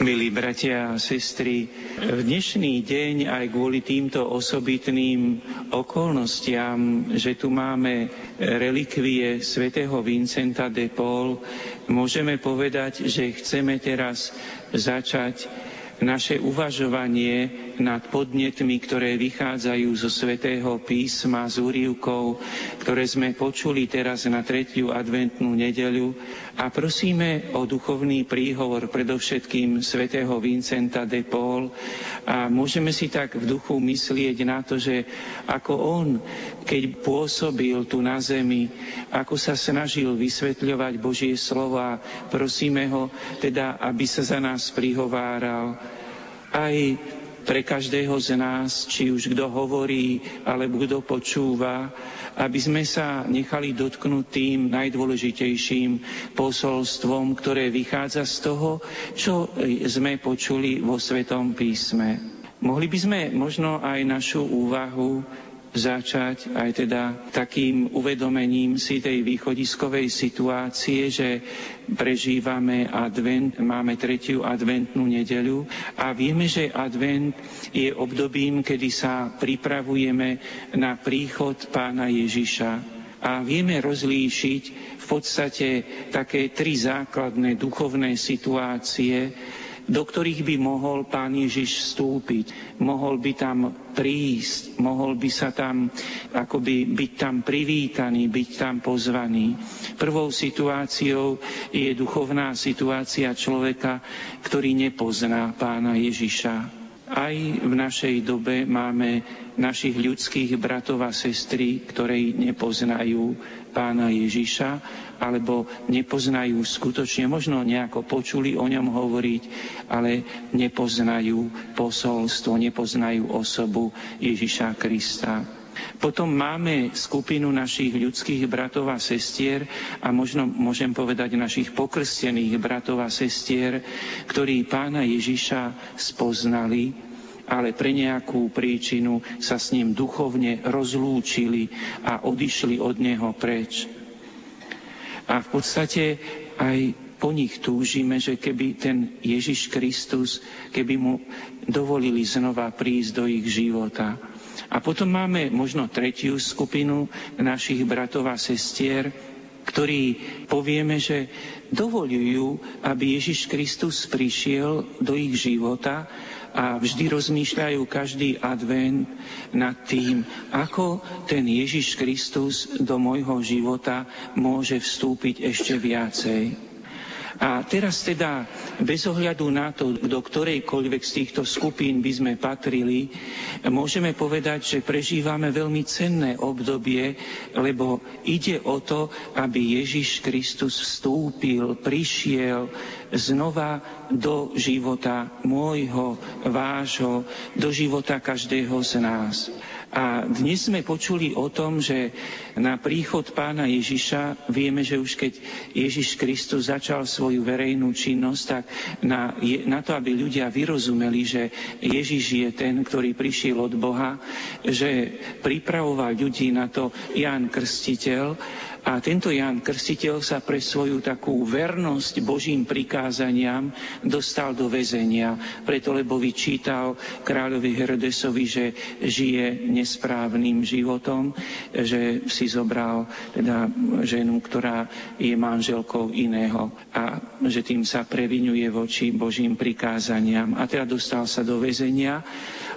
Milí bratia a sestry, v dnešný deň aj kvôli týmto osobitným okolnostiam, že tu máme relikvie svätého Vincenta de Paul, môžeme povedať, že chceme teraz začať naše uvažovanie nad podnetmi, ktoré vychádzajú zo svätého písma, z úrivkov, ktoré sme počuli teraz na tretiu adventnú nedeľu a prosíme o duchovný príhovor predovšetkým svätého Vincenta de Paul. A môžeme si tak v duchu myslieť na to, že ako on, keď pôsobil tu na zemi, ako sa snažil vysvetľovať Božie slova, prosíme ho teda, aby sa za nás prihováral aj pre každého z nás, či už kto hovorí, alebo kto počúva, aby sme sa nechali dotknúť tým najdôležitejším posolstvom, ktoré vychádza z toho, čo sme počuli vo Svetom písme. Mohli by sme možno aj našu úvahu začať aj teda takým uvedomením si tej východiskovej situácie, že prežívame advent, máme tretiu adventnú nedeľu a vieme, že advent je obdobím, kedy sa pripravujeme na príchod pána Ježiša. A vieme rozlíšiť v podstate také tri základné duchovné situácie, do ktorých by mohol pán Ježiš vstúpiť. Mohol by tam prísť, mohol by sa tam akoby byť tam privítaný, byť tam pozvaný. Prvou situáciou je duchovná situácia človeka, ktorý nepozná pána Ježiša. Aj v našej dobe máme našich ľudských bratov a sestry, ktorí nepoznajú pána Ježiša, alebo nepoznajú skutočne, možno nejako počuli o ňom hovoriť, ale nepoznajú posolstvo, nepoznajú osobu Ježiša Krista. Potom máme skupinu našich ľudských bratov a sestier a možno môžem povedať našich pokrstených bratov a sestier, ktorí pána Ježiša spoznali, ale pre nejakú príčinu sa s ním duchovne rozlúčili a odišli od neho preč. A v podstate aj po nich túžime, že keby ten Ježiš Kristus, keby mu dovolili znova prísť do ich života. A potom máme možno tretiu skupinu našich bratov a sestier, ktorí povieme, že dovolujú, aby Ježiš Kristus prišiel do ich života a vždy rozmýšľajú každý advent nad tým, ako ten Ježiš Kristus do môjho života môže vstúpiť ešte viacej. A teraz teda, bez ohľadu na to, do ktorejkoľvek z týchto skupín by sme patrili, môžeme povedať, že prežívame veľmi cenné obdobie, lebo ide o to, aby Ježiš Kristus vstúpil, prišiel znova do života môjho, vášho, do života každého z nás. A dnes sme počuli o tom, že na príchod pána Ježiša vieme, že už keď Ježiš Kristus začal svoju verejnú činnosť, tak na, na to, aby ľudia vyrozumeli, že Ježiš je ten, ktorý prišiel od Boha, že pripravoval ľudí na to Ján Krstiteľ, a tento Jan Krstiteľ sa pre svoju takú vernosť Božím prikázaniam dostal do väzenia, preto lebo vyčítal kráľovi Herodesovi, že žije nesprávnym životom, že si zobral teda ženu, ktorá je manželkou iného a že tým sa previnuje voči Božím prikázaniam. A teda dostal sa do väzenia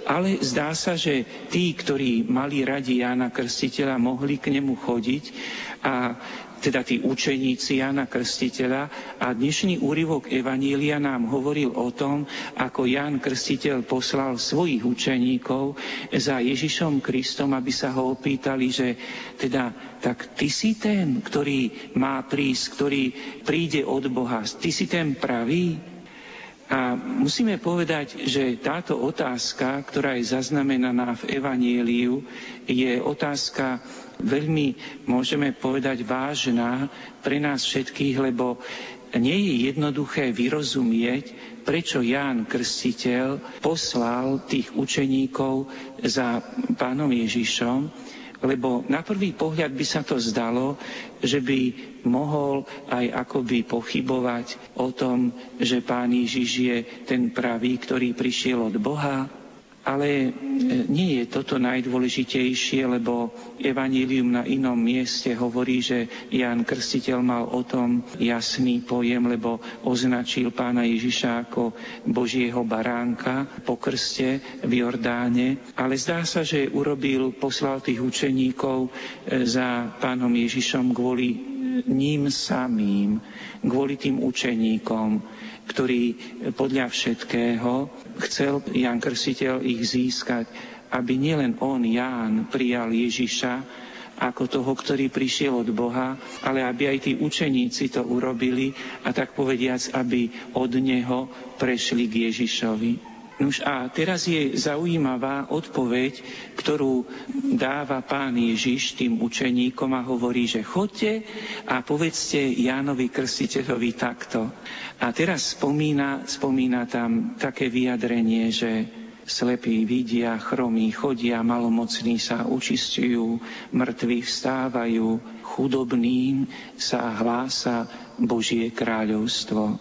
ale zdá sa, že tí, ktorí mali radi Jána Krstiteľa, mohli k nemu chodiť a teda tí učeníci Jana Krstiteľa. A dnešný úryvok Evanília nám hovoril o tom, ako Ján Krstiteľ poslal svojich učeníkov za Ježišom Kristom, aby sa ho opýtali, že teda tak ty si ten, ktorý má prísť, ktorý príde od Boha, ty si ten pravý, a musíme povedať, že táto otázka, ktorá je zaznamenaná v Evanieliu, je otázka veľmi, môžeme povedať, vážna pre nás všetkých, lebo nie je jednoduché vyrozumieť, prečo Ján Krstiteľ poslal tých učeníkov za pánom Ježišom, lebo na prvý pohľad by sa to zdalo, že by mohol aj akoby pochybovať o tom, že pán Ježiš je ten pravý, ktorý prišiel od Boha. Ale e, nie je toto najdôležitejšie, lebo Evangelium na inom mieste hovorí, že Ján Krstiteľ mal o tom jasný pojem, lebo označil pána Ježiša ako Božieho baránka po krste v Jordáne. Ale zdá sa, že urobil, poslal tých učeníkov e, za pánom Ježišom kvôli ním samým, kvôli tým učeníkom, ktorí podľa všetkého chcel Jan Krstiteľ ich získať, aby nielen on, Ján, prijal Ježiša ako toho, ktorý prišiel od Boha, ale aby aj tí učeníci to urobili a tak povediac, aby od Neho prešli k Ježišovi. Nuž a teraz je zaujímavá odpoveď, ktorú dáva pán Ježiš tým učeníkom a hovorí, že chodte a povedzte Jánovi Krstiteľovi takto. A teraz spomína, spomína tam také vyjadrenie, že slepí vidia, chromí chodia, malomocní sa učistujú, mŕtvi vstávajú, chudobným sa hlása Božie kráľovstvo.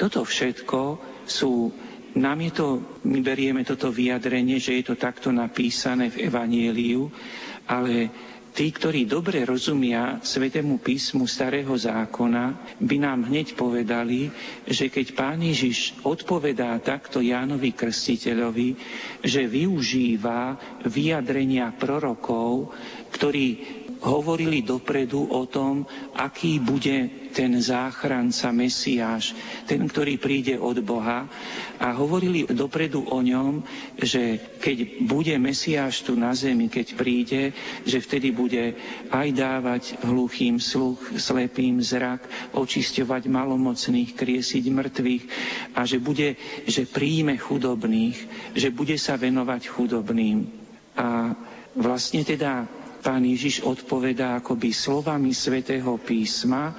Toto všetko sú nám je to, my berieme toto vyjadrenie, že je to takto napísané v Evanieliu, ale tí, ktorí dobre rozumia Svetému písmu Starého zákona, by nám hneď povedali, že keď Pán Ježiš odpovedá takto Jánovi Krstiteľovi, že využíva vyjadrenia prorokov, ktorí hovorili dopredu o tom, aký bude ten záchranca Mesiáš, ten, ktorý príde od Boha. A hovorili dopredu o ňom, že keď bude Mesiáš tu na zemi, keď príde, že vtedy bude aj dávať hluchým sluch, slepým zrak, očisťovať malomocných, kriesiť mŕtvych a že bude, že príjme chudobných, že bude sa venovať chudobným. A vlastne teda Pán Ježiš odpovedá akoby slovami svätého písma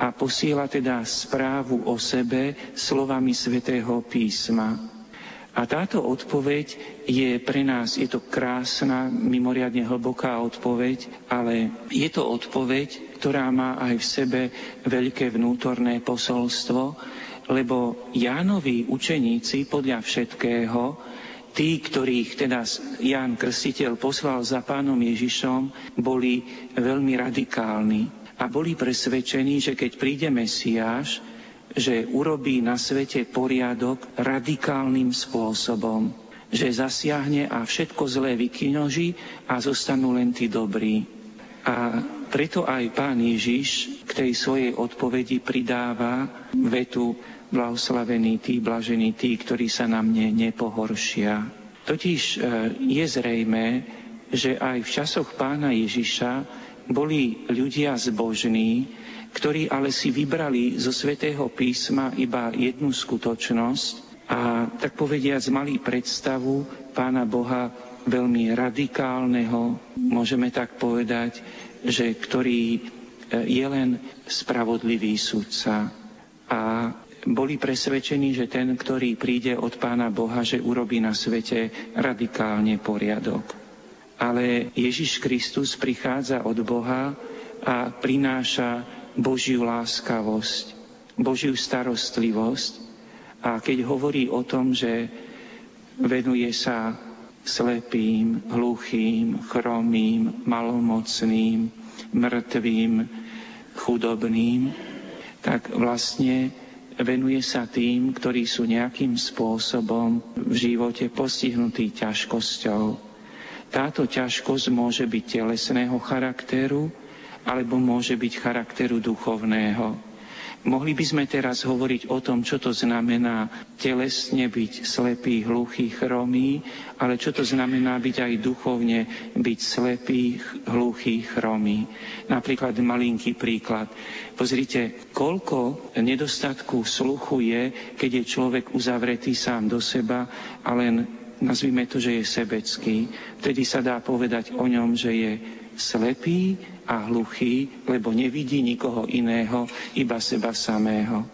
a posiela teda správu o sebe slovami svätého písma. A táto odpoveď je pre nás, je to krásna, mimoriadne hlboká odpoveď, ale je to odpoveď, ktorá má aj v sebe veľké vnútorné posolstvo, lebo Jánovi učeníci podľa všetkého tí, ktorých teda Ján Krstiteľ poslal za pánom Ježišom, boli veľmi radikálni a boli presvedčení, že keď príde Mesiáš, že urobí na svete poriadok radikálnym spôsobom, že zasiahne a všetko zlé vykinoží a zostanú len tí dobrí. A preto aj pán Ježiš k tej svojej odpovedi pridáva vetu blahoslavení tí, blažení tí, ktorí sa na mne nepohoršia. Totiž e, je zrejme, že aj v časoch pána Ježiša boli ľudia zbožní, ktorí ale si vybrali zo svätého písma iba jednu skutočnosť a tak povediac mali predstavu pána Boha veľmi radikálneho, môžeme tak povedať, že ktorý e, je len spravodlivý sudca. A boli presvedčení, že ten, ktorý príde od Pána Boha, že urobí na svete radikálne poriadok. Ale Ježiš Kristus prichádza od Boha a prináša Božiu láskavosť, Božiu starostlivosť. A keď hovorí o tom, že venuje sa slepým, hluchým, chromým, malomocným, mŕtvým, chudobným, tak vlastne venuje sa tým, ktorí sú nejakým spôsobom v živote postihnutí ťažkosťou. Táto ťažkosť môže byť telesného charakteru, alebo môže byť charakteru duchovného. Mohli by sme teraz hovoriť o tom, čo to znamená telesne byť slepý, hluchý, chromý, ale čo to znamená byť aj duchovne byť slepý, hluchý, chromý. Napríklad malinký príklad. Pozrite, koľko nedostatku sluchu je, keď je človek uzavretý sám do seba a len nazvime to, že je sebecký. Vtedy sa dá povedať o ňom, že je slepý a hluchý, lebo nevidí nikoho iného, iba seba samého.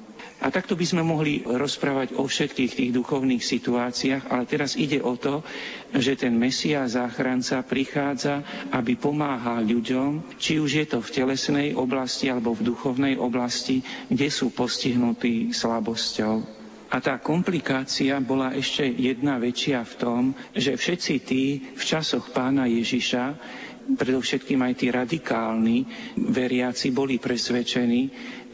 A takto by sme mohli rozprávať o všetkých tých duchovných situáciách, ale teraz ide o to, že ten Mesia záchranca prichádza, aby pomáhal ľuďom, či už je to v telesnej oblasti alebo v duchovnej oblasti, kde sú postihnutí slabosťou. A tá komplikácia bola ešte jedna väčšia v tom, že všetci tí v časoch pána Ježiša, predovšetkým aj tí radikálni veriaci boli presvedčení,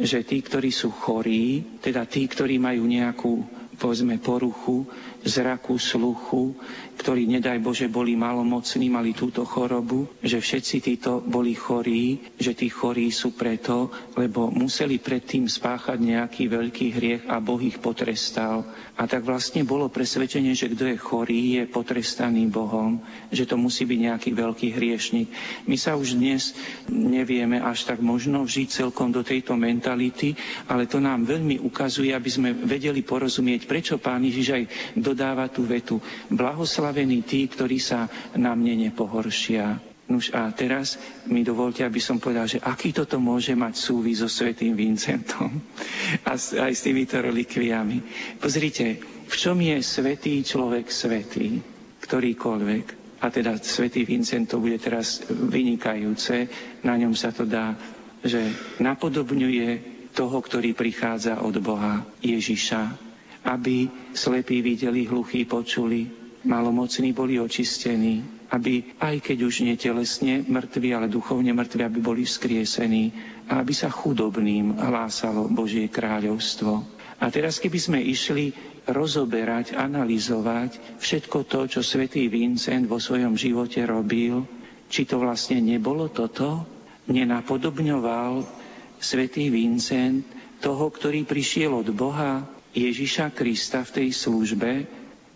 že tí, ktorí sú chorí, teda tí, ktorí majú nejakú povedzme poruchu, zraku, sluchu, ktorí, nedaj Bože, boli malomocní, mali túto chorobu, že všetci títo boli chorí, že tí chorí sú preto, lebo museli predtým spáchať nejaký veľký hriech a Boh ich potrestal. A tak vlastne bolo presvedčenie, že kto je chorý, je potrestaný Bohom, že to musí byť nejaký veľký hriešnik. My sa už dnes nevieme až tak možno vžiť celkom do tejto mentality, ale to nám veľmi ukazuje, aby sme vedeli porozumieť, prečo pán Ježiš aj dodáva tú vetu. Blahoslavení tí, ktorí sa na mne nepohoršia. Nuž a teraz mi dovolte, aby som povedal, že aký toto môže mať súvis so svetým Vincentom a aj s týmito relikviami. Pozrite, v čom je svetý človek svetý? Ktorýkoľvek. A teda svetý Vincent to bude teraz vynikajúce, na ňom sa to dá, že napodobňuje toho, ktorý prichádza od Boha, Ježiša, aby slepí videli, hluchí počuli, malomocní boli očistení, aby aj keď už netelesne mŕtvi, ale duchovne mŕtvi, aby boli vzkriesení a aby sa chudobným hlásalo Božie kráľovstvo. A teraz, keby sme išli rozoberať, analyzovať všetko to, čo svätý Vincent vo svojom živote robil, či to vlastne nebolo toto, nenapodobňoval svätý Vincent toho, ktorý prišiel od Boha, Ježiša Krista v tej službe,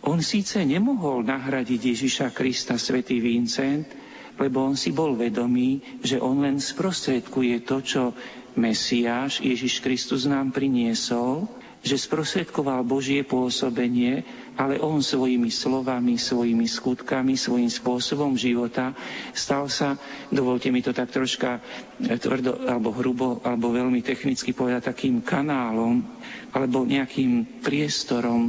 on síce nemohol nahradiť Ježiša Krista svätý Vincent, lebo on si bol vedomý, že on len sprostredkuje to, čo Mesiáš Ježiš Kristus nám priniesol, že sprostredkoval Božie pôsobenie, ale on svojimi slovami, svojimi skutkami, svojim spôsobom života stal sa, dovolte mi to tak troška tvrdo alebo hrubo, alebo veľmi technicky povedať, takým kanálom, alebo nejakým priestorom,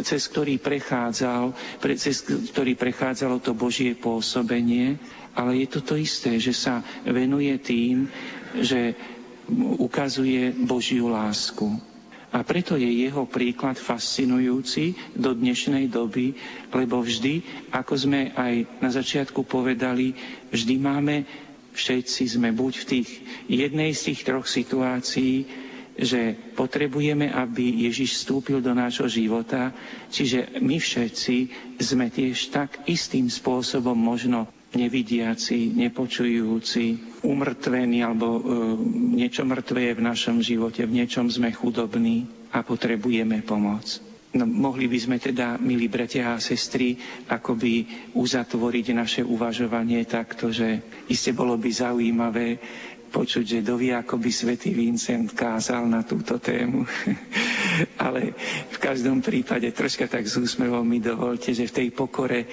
cez ktorý prechádzal, cez ktorý prechádzalo to Božie pôsobenie, ale je to to isté, že sa venuje tým, že ukazuje Božiu lásku. A preto je jeho príklad fascinujúci do dnešnej doby, lebo vždy, ako sme aj na začiatku povedali, vždy máme, všetci sme buď v tých jednej z tých troch situácií, že potrebujeme, aby Ježiš vstúpil do nášho života, čiže my všetci sme tiež tak istým spôsobom možno nevidiaci, nepočujúci, umrtvení alebo e, niečo mŕtve je v našom živote, v niečom sme chudobní a potrebujeme pomoc. No, mohli by sme teda, milí bratia a sestry, akoby uzatvoriť naše uvažovanie takto, že iste bolo by zaujímavé počuť, že dovie, ako by svätý Vincent kázal na túto tému. Ale v každom prípade troška tak z úsmevom mi dovolte, že v tej pokore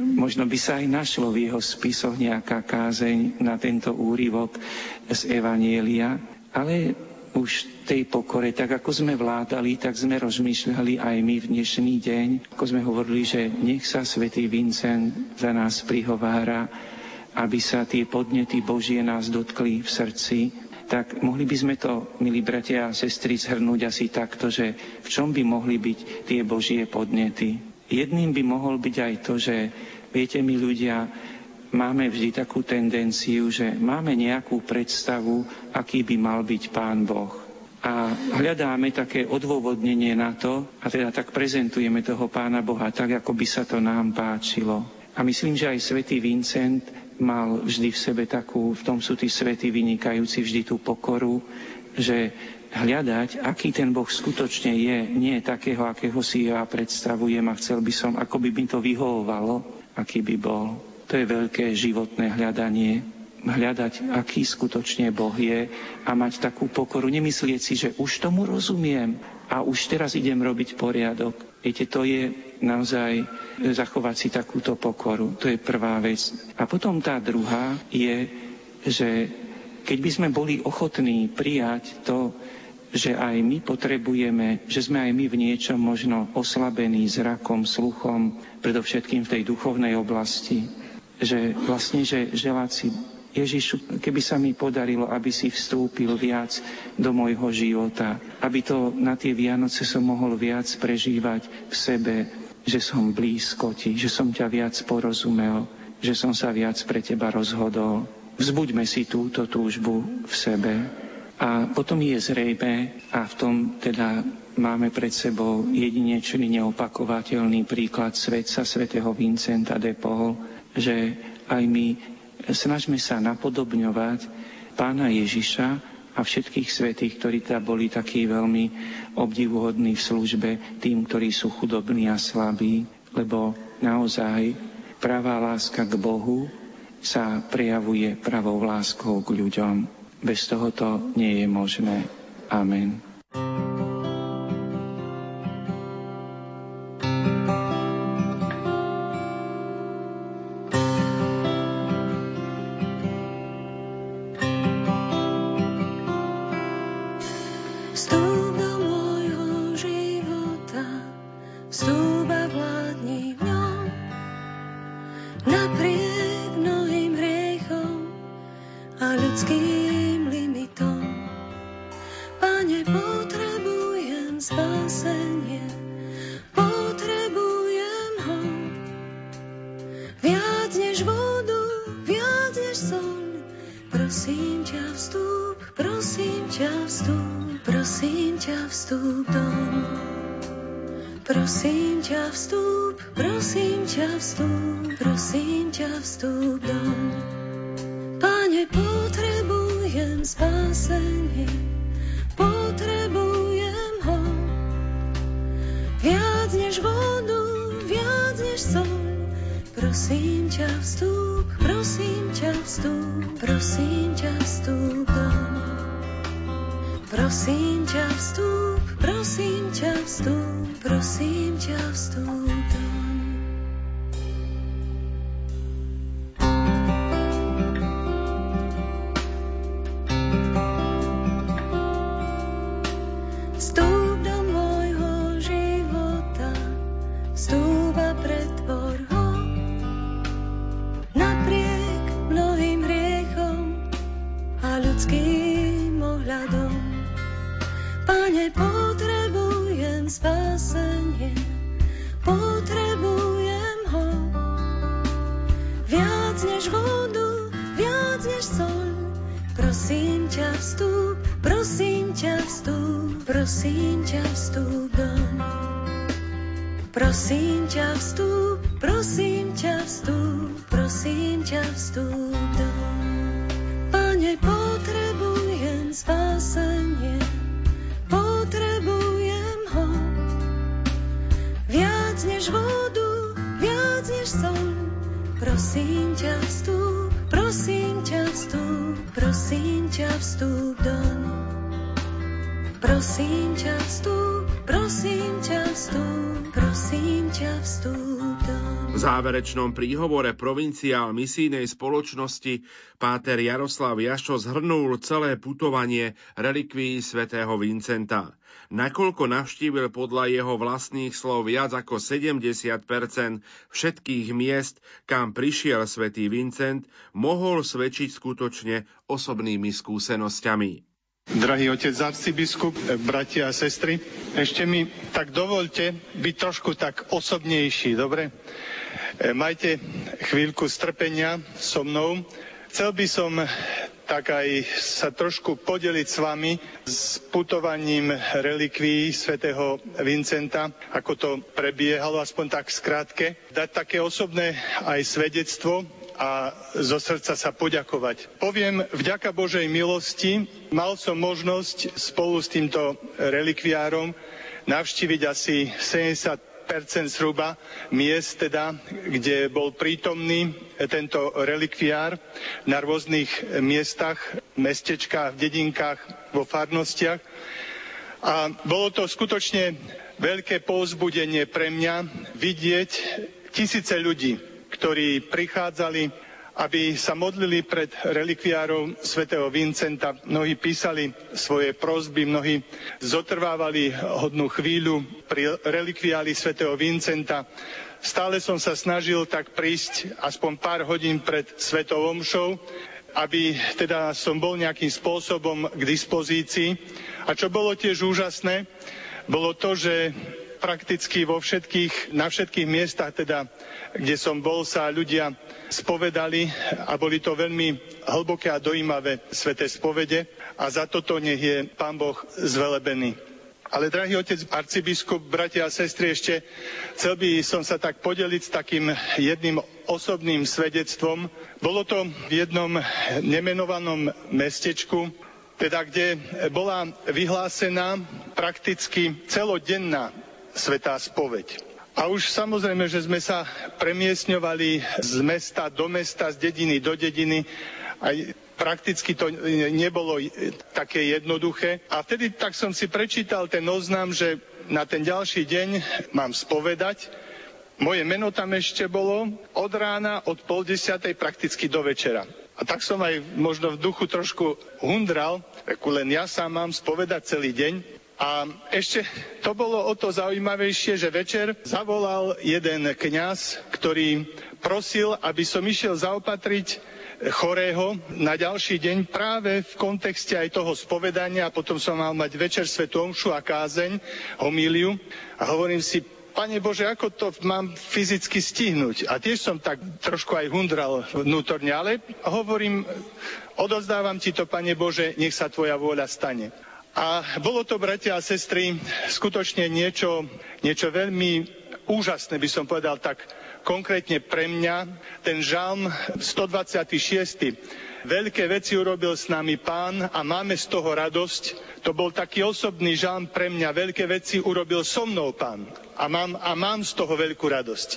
možno by sa aj našlo v jeho spisoch nejaká kázeň na tento úryvok z Evanielia, ale už tej pokore, tak ako sme vládali, tak sme rozmýšľali aj my v dnešný deň, ako sme hovorili, že nech sa svätý Vincent za nás prihovára, aby sa tie podnety Božie nás dotkli v srdci, tak mohli by sme to, milí bratia a sestry, zhrnúť asi takto, že v čom by mohli byť tie Božie podnety. Jedným by mohol byť aj to, že viete, my ľudia máme vždy takú tendenciu, že máme nejakú predstavu, aký by mal byť Pán Boh. A hľadáme také odôvodnenie na to, a teda tak prezentujeme toho Pána Boha tak, ako by sa to nám páčilo. A myslím, že aj svätý Vincent mal vždy v sebe takú, v tom sú tí svety vynikajúci, vždy tú pokoru, že hľadať, aký ten Boh skutočne je, nie takého, akého si ja predstavujem a chcel by som, ako by mi to vyhovovalo, aký by bol. To je veľké životné hľadanie. Hľadať, aký skutočne Boh je a mať takú pokoru. Nemyslieť si, že už tomu rozumiem a už teraz idem robiť poriadok. Viete, to je naozaj zachovať si takúto pokoru. To je prvá vec. A potom tá druhá je, že keď by sme boli ochotní prijať to, že aj my potrebujeme, že sme aj my v niečom možno oslabení zrakom, sluchom, predovšetkým v tej duchovnej oblasti, že vlastne, že želať si Ježišu, keby sa mi podarilo, aby si vstúpil viac do môjho života, aby to na tie Vianoce som mohol viac prežívať v sebe, že som blízko ti, že som ťa viac porozumel, že som sa viac pre teba rozhodol. Vzbuďme si túto túžbu v sebe. A potom je zrejme, a v tom teda máme pred sebou jedinečný neopakovateľný príklad svetca svätého Vincenta de Paul, že aj my snažme sa napodobňovať pána Ježiša a všetkých svetých, ktorí tam boli takí veľmi obdivuhodní v službe tým, ktorí sú chudobní a slabí, lebo naozaj pravá láska k Bohu sa prejavuje pravou láskou k ľuďom. Bez toho to nie je možné. Amen. It's. Prosím ťa vstup, prosím ťa vstup, prosím ťa vstup. Záverečnom príhovore provinciál misijnej spoločnosti páter Jaroslav Jašo zhrnul celé putovanie relikvií svätého Vincenta. Nakoľko navštívil podľa jeho vlastných slov viac ako 70% všetkých miest, kam prišiel svätý Vincent, mohol svedčiť skutočne osobnými skúsenosťami. Drahý otec arcibiskup, bratia a sestry, ešte mi tak dovolte byť trošku tak osobnejší, dobre? E, majte chvíľku strpenia so mnou. Chcel by som tak aj sa trošku podeliť s vami s putovaním relikví svätého Vincenta, ako to prebiehalo, aspoň tak skrátke. Dať také osobné aj svedectvo a zo srdca sa poďakovať. Poviem, vďaka Božej milosti mal som možnosť spolu s týmto relikviárom navštíviť asi 70 zhruba miest, teda, kde bol prítomný tento relikviár na rôznych miestach, mestečkách, dedinkách, vo farnostiach. A bolo to skutočne veľké povzbudenie pre mňa vidieť tisíce ľudí, ktorí prichádzali aby sa modlili pred relikviárom svätého Vincenta. Mnohí písali svoje prosby, mnohí zotrvávali hodnú chvíľu pri relikviáli svätého Vincenta. Stále som sa snažil tak prísť aspoň pár hodín pred svetou omšou. aby teda som bol nejakým spôsobom k dispozícii. A čo bolo tiež úžasné, bolo to, že prakticky vo všetkých, na všetkých miestach, teda, kde som bol, sa ľudia spovedali a boli to veľmi hlboké a dojímavé sveté spovede a za toto nech je Pán Boh zvelebený. Ale drahý otec arcibiskup, bratia a sestry, ešte chcel by som sa tak podeliť s takým jedným osobným svedectvom. Bolo to v jednom nemenovanom mestečku, teda kde bola vyhlásená prakticky celodenná svetá spoveď. A už samozrejme, že sme sa premiesňovali z mesta do mesta, z dediny do dediny. Aj prakticky to nebolo také jednoduché. A vtedy tak som si prečítal ten oznam, že na ten ďalší deň mám spovedať. Moje meno tam ešte bolo od rána, od pol desiatej prakticky do večera. A tak som aj možno v duchu trošku hundral, len ja sám mám spovedať celý deň. A ešte to bolo o to zaujímavejšie, že večer zavolal jeden kňaz, ktorý prosil, aby som išiel zaopatriť chorého na ďalší deň práve v kontexte aj toho spovedania a potom som mal mať večer Svetu Omšu a kázeň, homíliu a hovorím si, Pane Bože, ako to mám fyzicky stihnúť? A tiež som tak trošku aj hundral vnútorne, ale hovorím, odozdávam ti to, Pane Bože, nech sa tvoja vôľa stane. A bolo to, bratia a sestry, skutočne niečo, niečo veľmi úžasné, by som povedal tak konkrétne pre mňa. Ten žalm 126. Veľké veci urobil s nami pán a máme z toho radosť. To bol taký osobný žalm pre mňa. Veľké veci urobil so mnou pán a mám, a mám z toho veľkú radosť.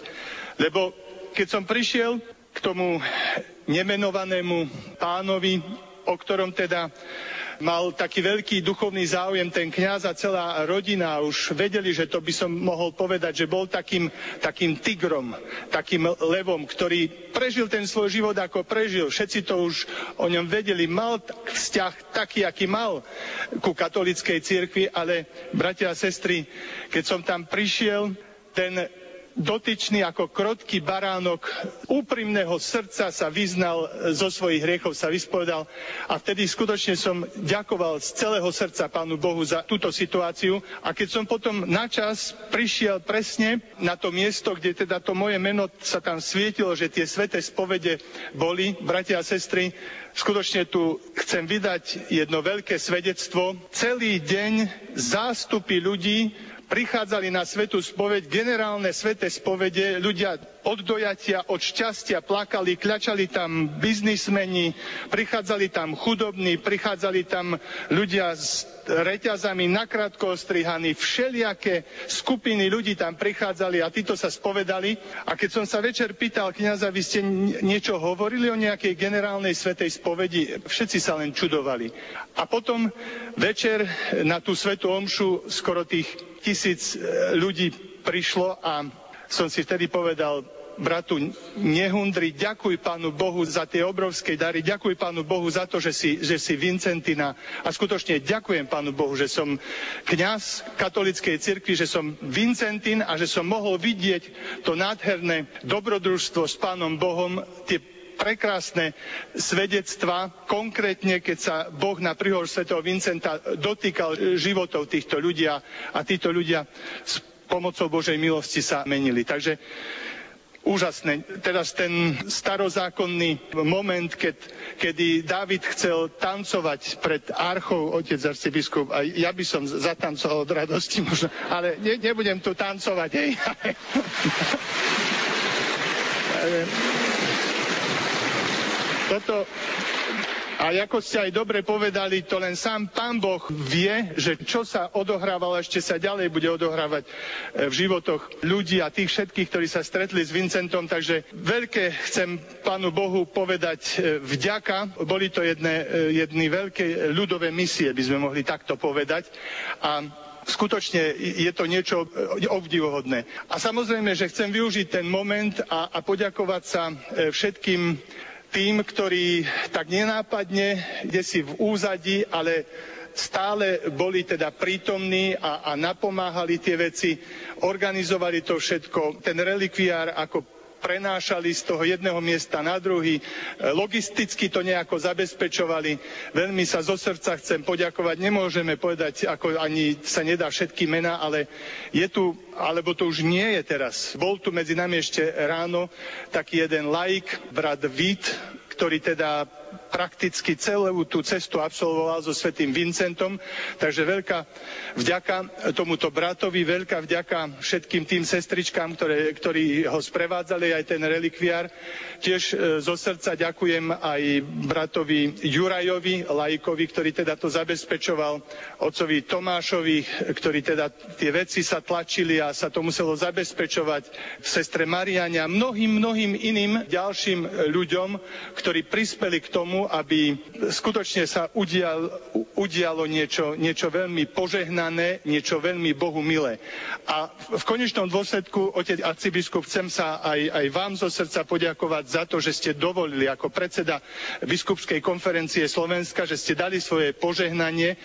Lebo keď som prišiel k tomu nemenovanému pánovi, o ktorom teda mal taký veľký duchovný záujem ten kňaz a celá rodina. Už vedeli, že to by som mohol povedať, že bol takým, takým tigrom, takým levom, ktorý prežil ten svoj život, ako prežil. Všetci to už o ňom vedeli. Mal vzťah taký, aký mal ku katolickej cirkvi, ale bratia a sestry, keď som tam prišiel, ten dotyčný ako krotký baránok úprimného srdca sa vyznal zo svojich hriechov, sa vyspovedal a vtedy skutočne som ďakoval z celého srdca Pánu Bohu za túto situáciu a keď som potom načas prišiel presne na to miesto, kde teda to moje meno sa tam svietilo, že tie sveté spovede boli, bratia a sestry, skutočne tu chcem vydať jedno veľké svedectvo. Celý deň zástupy ľudí prichádzali na svetú spoveď, generálne sveté spovede, ľudia od dojatia, od šťastia plakali, kľačali tam biznismeni, prichádzali tam chudobní, prichádzali tam ľudia s reťazami nakrátko ostrihaní, všelijaké skupiny ľudí tam prichádzali a títo sa spovedali. A keď som sa večer pýtal kniaza, vy ste niečo hovorili o nejakej generálnej svetej spovedi, všetci sa len čudovali. A potom večer na tú svetú omšu skoro tých tisíc e, ľudí prišlo a som si vtedy povedal, bratu, nehundri, ďakuj Pánu Bohu za tie obrovské dary, ďakuj Pánu Bohu za to, že si, že si Vincentina. A skutočne ďakujem Pánu Bohu, že som kňaz katolickej cirkvi, že som Vincentin a že som mohol vidieť to nádherné dobrodružstvo s Pánom Bohom, tie prekrásne svedectva, konkrétne keď sa Boh na príhor svätého Vincenta dotýkal životov týchto ľudí a títo ľudia s pomocou Božej milosti sa menili. Takže úžasné. Teraz ten starozákonný moment, keď, kedy Dávid chcel tancovať pred archou, otec arcibiskup, a ja by som zatancoval od radosti možno, ale ne, nebudem tu tancovať, hej. Toto, a ako ste aj dobre povedali, to len sám Pán Boh vie, že čo sa odohrávalo, ešte sa ďalej bude odohrávať e, v životoch ľudí a tých všetkých, ktorí sa stretli s Vincentom. Takže veľké chcem Pánu Bohu povedať e, vďaka. Boli to jedné, e, jedny veľké ľudové misie, by sme mohli takto povedať. A skutočne je to niečo obdivuhodné. A samozrejme, že chcem využiť ten moment a, a poďakovať sa všetkým tým, ktorí tak nenápadne, kde si v úzadi, ale stále boli teda prítomní a, a napomáhali tie veci, organizovali to všetko. Ten relikviár ako prenášali z toho jedného miesta na druhý, logisticky to nejako zabezpečovali. Veľmi sa zo srdca chcem poďakovať. Nemôžeme povedať, ako ani sa nedá všetky mená, ale je tu, alebo to už nie je teraz. Bol tu medzi nami ešte ráno taký jeden laik, brat Vít, ktorý teda prakticky celú tú cestu absolvoval so svetým Vincentom. Takže veľká vďaka tomuto bratovi, veľká vďaka všetkým tým sestričkám, ktoré, ktorí ho sprevádzali, aj ten relikviár. Tiež e, zo srdca ďakujem aj bratovi Jurajovi, lajkovi, ktorý teda to zabezpečoval, otcovi Tomášovi, ktorý teda tie veci sa tlačili a sa to muselo zabezpečovať, sestre Mariania, mnohým, mnohým iným ďalším ľuďom, ktorí prispeli k tomu, aby skutočne sa udial, udialo niečo, niečo veľmi požehnané, niečo veľmi Bohu milé. A v konečnom dôsledku, otec arcibiskup, chcem sa aj, aj vám zo srdca poďakovať za to, že ste dovolili ako predseda biskupskej konferencie Slovenska, že ste dali svoje požehnanie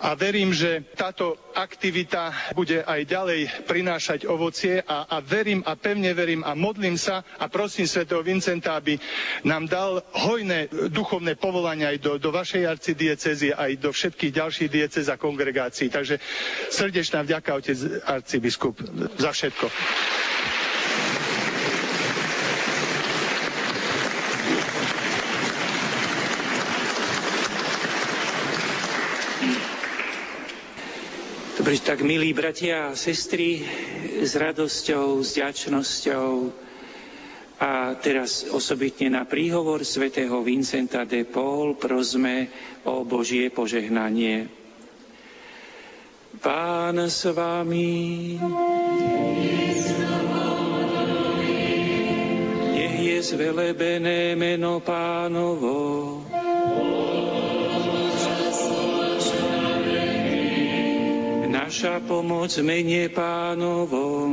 a verím, že táto aktivita bude aj ďalej prinášať ovocie a, a verím a pevne verím a modlím sa a prosím svätého Vincenta, aby nám dal hojné duchovné povolania aj do, do vašej arcidiecezy, aj do všetkých ďalších diecez a kongregácií. Takže srdečná vďaka, otec arcibiskup, za všetko. Dobre, tak milí bratia a sestry, s radosťou, s ďačnosťou a teraz osobitne na príhovor svätého Vincenta de Paul prosme o Božie požehnanie. Pán s vami. Nech je zvelebené meno pánovo. Naša pomoc mene pánovom.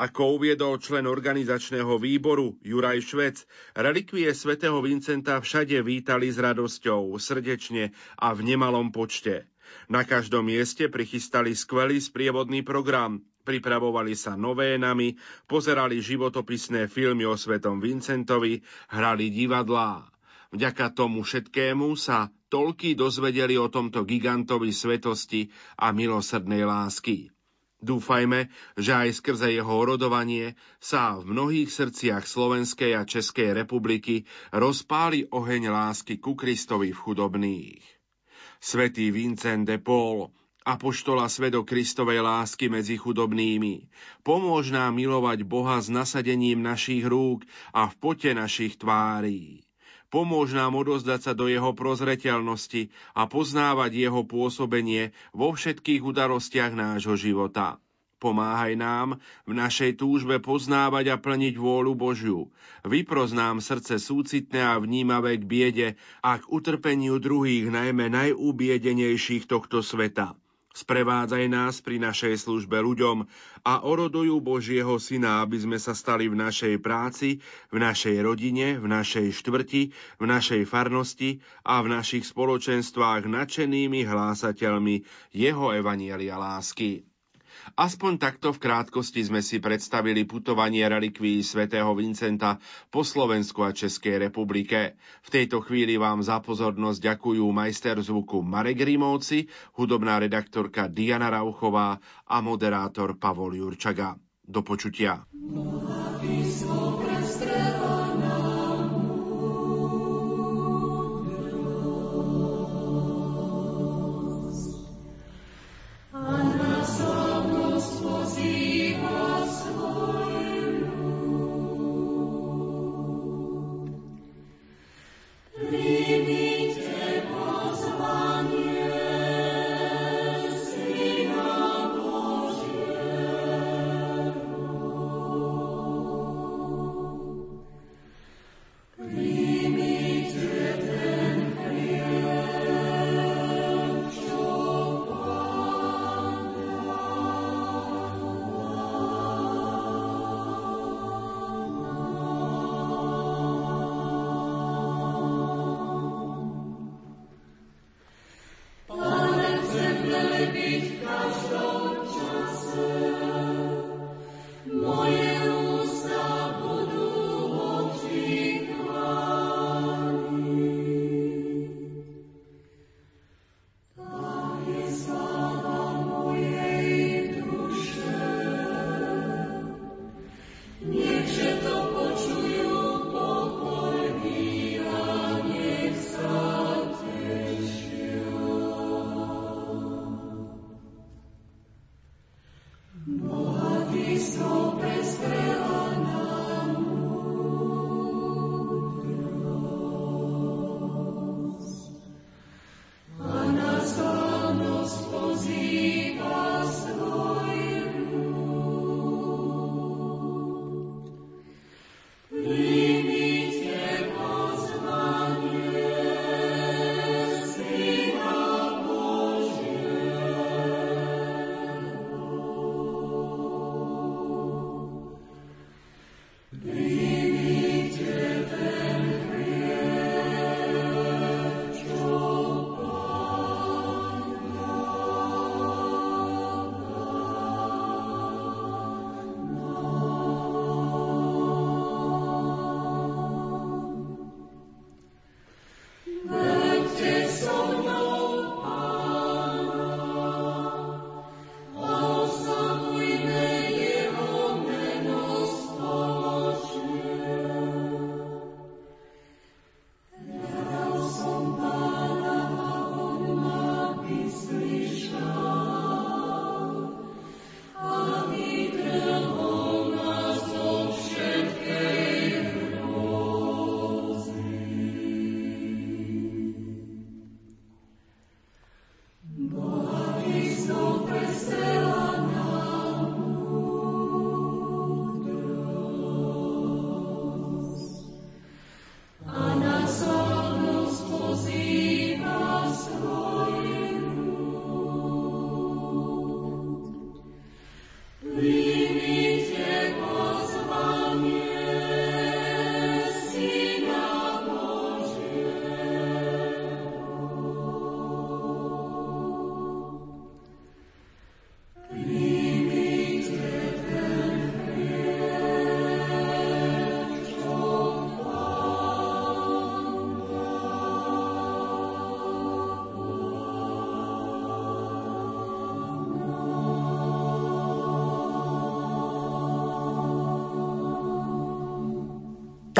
Ako uviedol člen organizačného výboru Juraj Švec, relikvie svätého Vincenta všade vítali s radosťou, srdečne a v nemalom počte. Na každom mieste prichystali skvelý sprievodný program, pripravovali sa novénami, pozerali životopisné filmy o svetom Vincentovi, hrali divadlá. Vďaka tomu všetkému sa toľky dozvedeli o tomto gigantovi svetosti a milosrdnej lásky. Dúfajme, že aj skrze jeho orodovanie sa v mnohých srdciach Slovenskej a Českej republiky rozpáli oheň lásky ku Kristovi v chudobných svätý Vincent de Paul, apoštola svedok Kristovej lásky medzi chudobnými. Pomôž nám milovať Boha s nasadením našich rúk a v pote našich tvárí. Pomôž nám odozdať sa do jeho prozreteľnosti a poznávať jeho pôsobenie vo všetkých udarostiach nášho života. Pomáhaj nám v našej túžbe poznávať a plniť vôľu Božiu. Vypros nám srdce súcitné a vnímavé k biede a k utrpeniu druhých, najmä najúbiedenejších tohto sveta. Sprevádzaj nás pri našej službe ľuďom a orodujú Božieho Syna, aby sme sa stali v našej práci, v našej rodine, v našej štvrti, v našej farnosti a v našich spoločenstvách nadšenými hlásateľmi Jeho evanielia lásky. Aspoň takto v krátkosti sme si predstavili putovanie relikví svätého Vincenta po Slovensku a Českej republike. V tejto chvíli vám za pozornosť ďakujú majster zvuku Marek Rimovci, hudobná redaktorka Diana Rauchová a moderátor Pavol Jurčaga. Do počutia.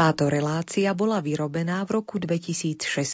Táto relácia bola vyrobená v roku 2016.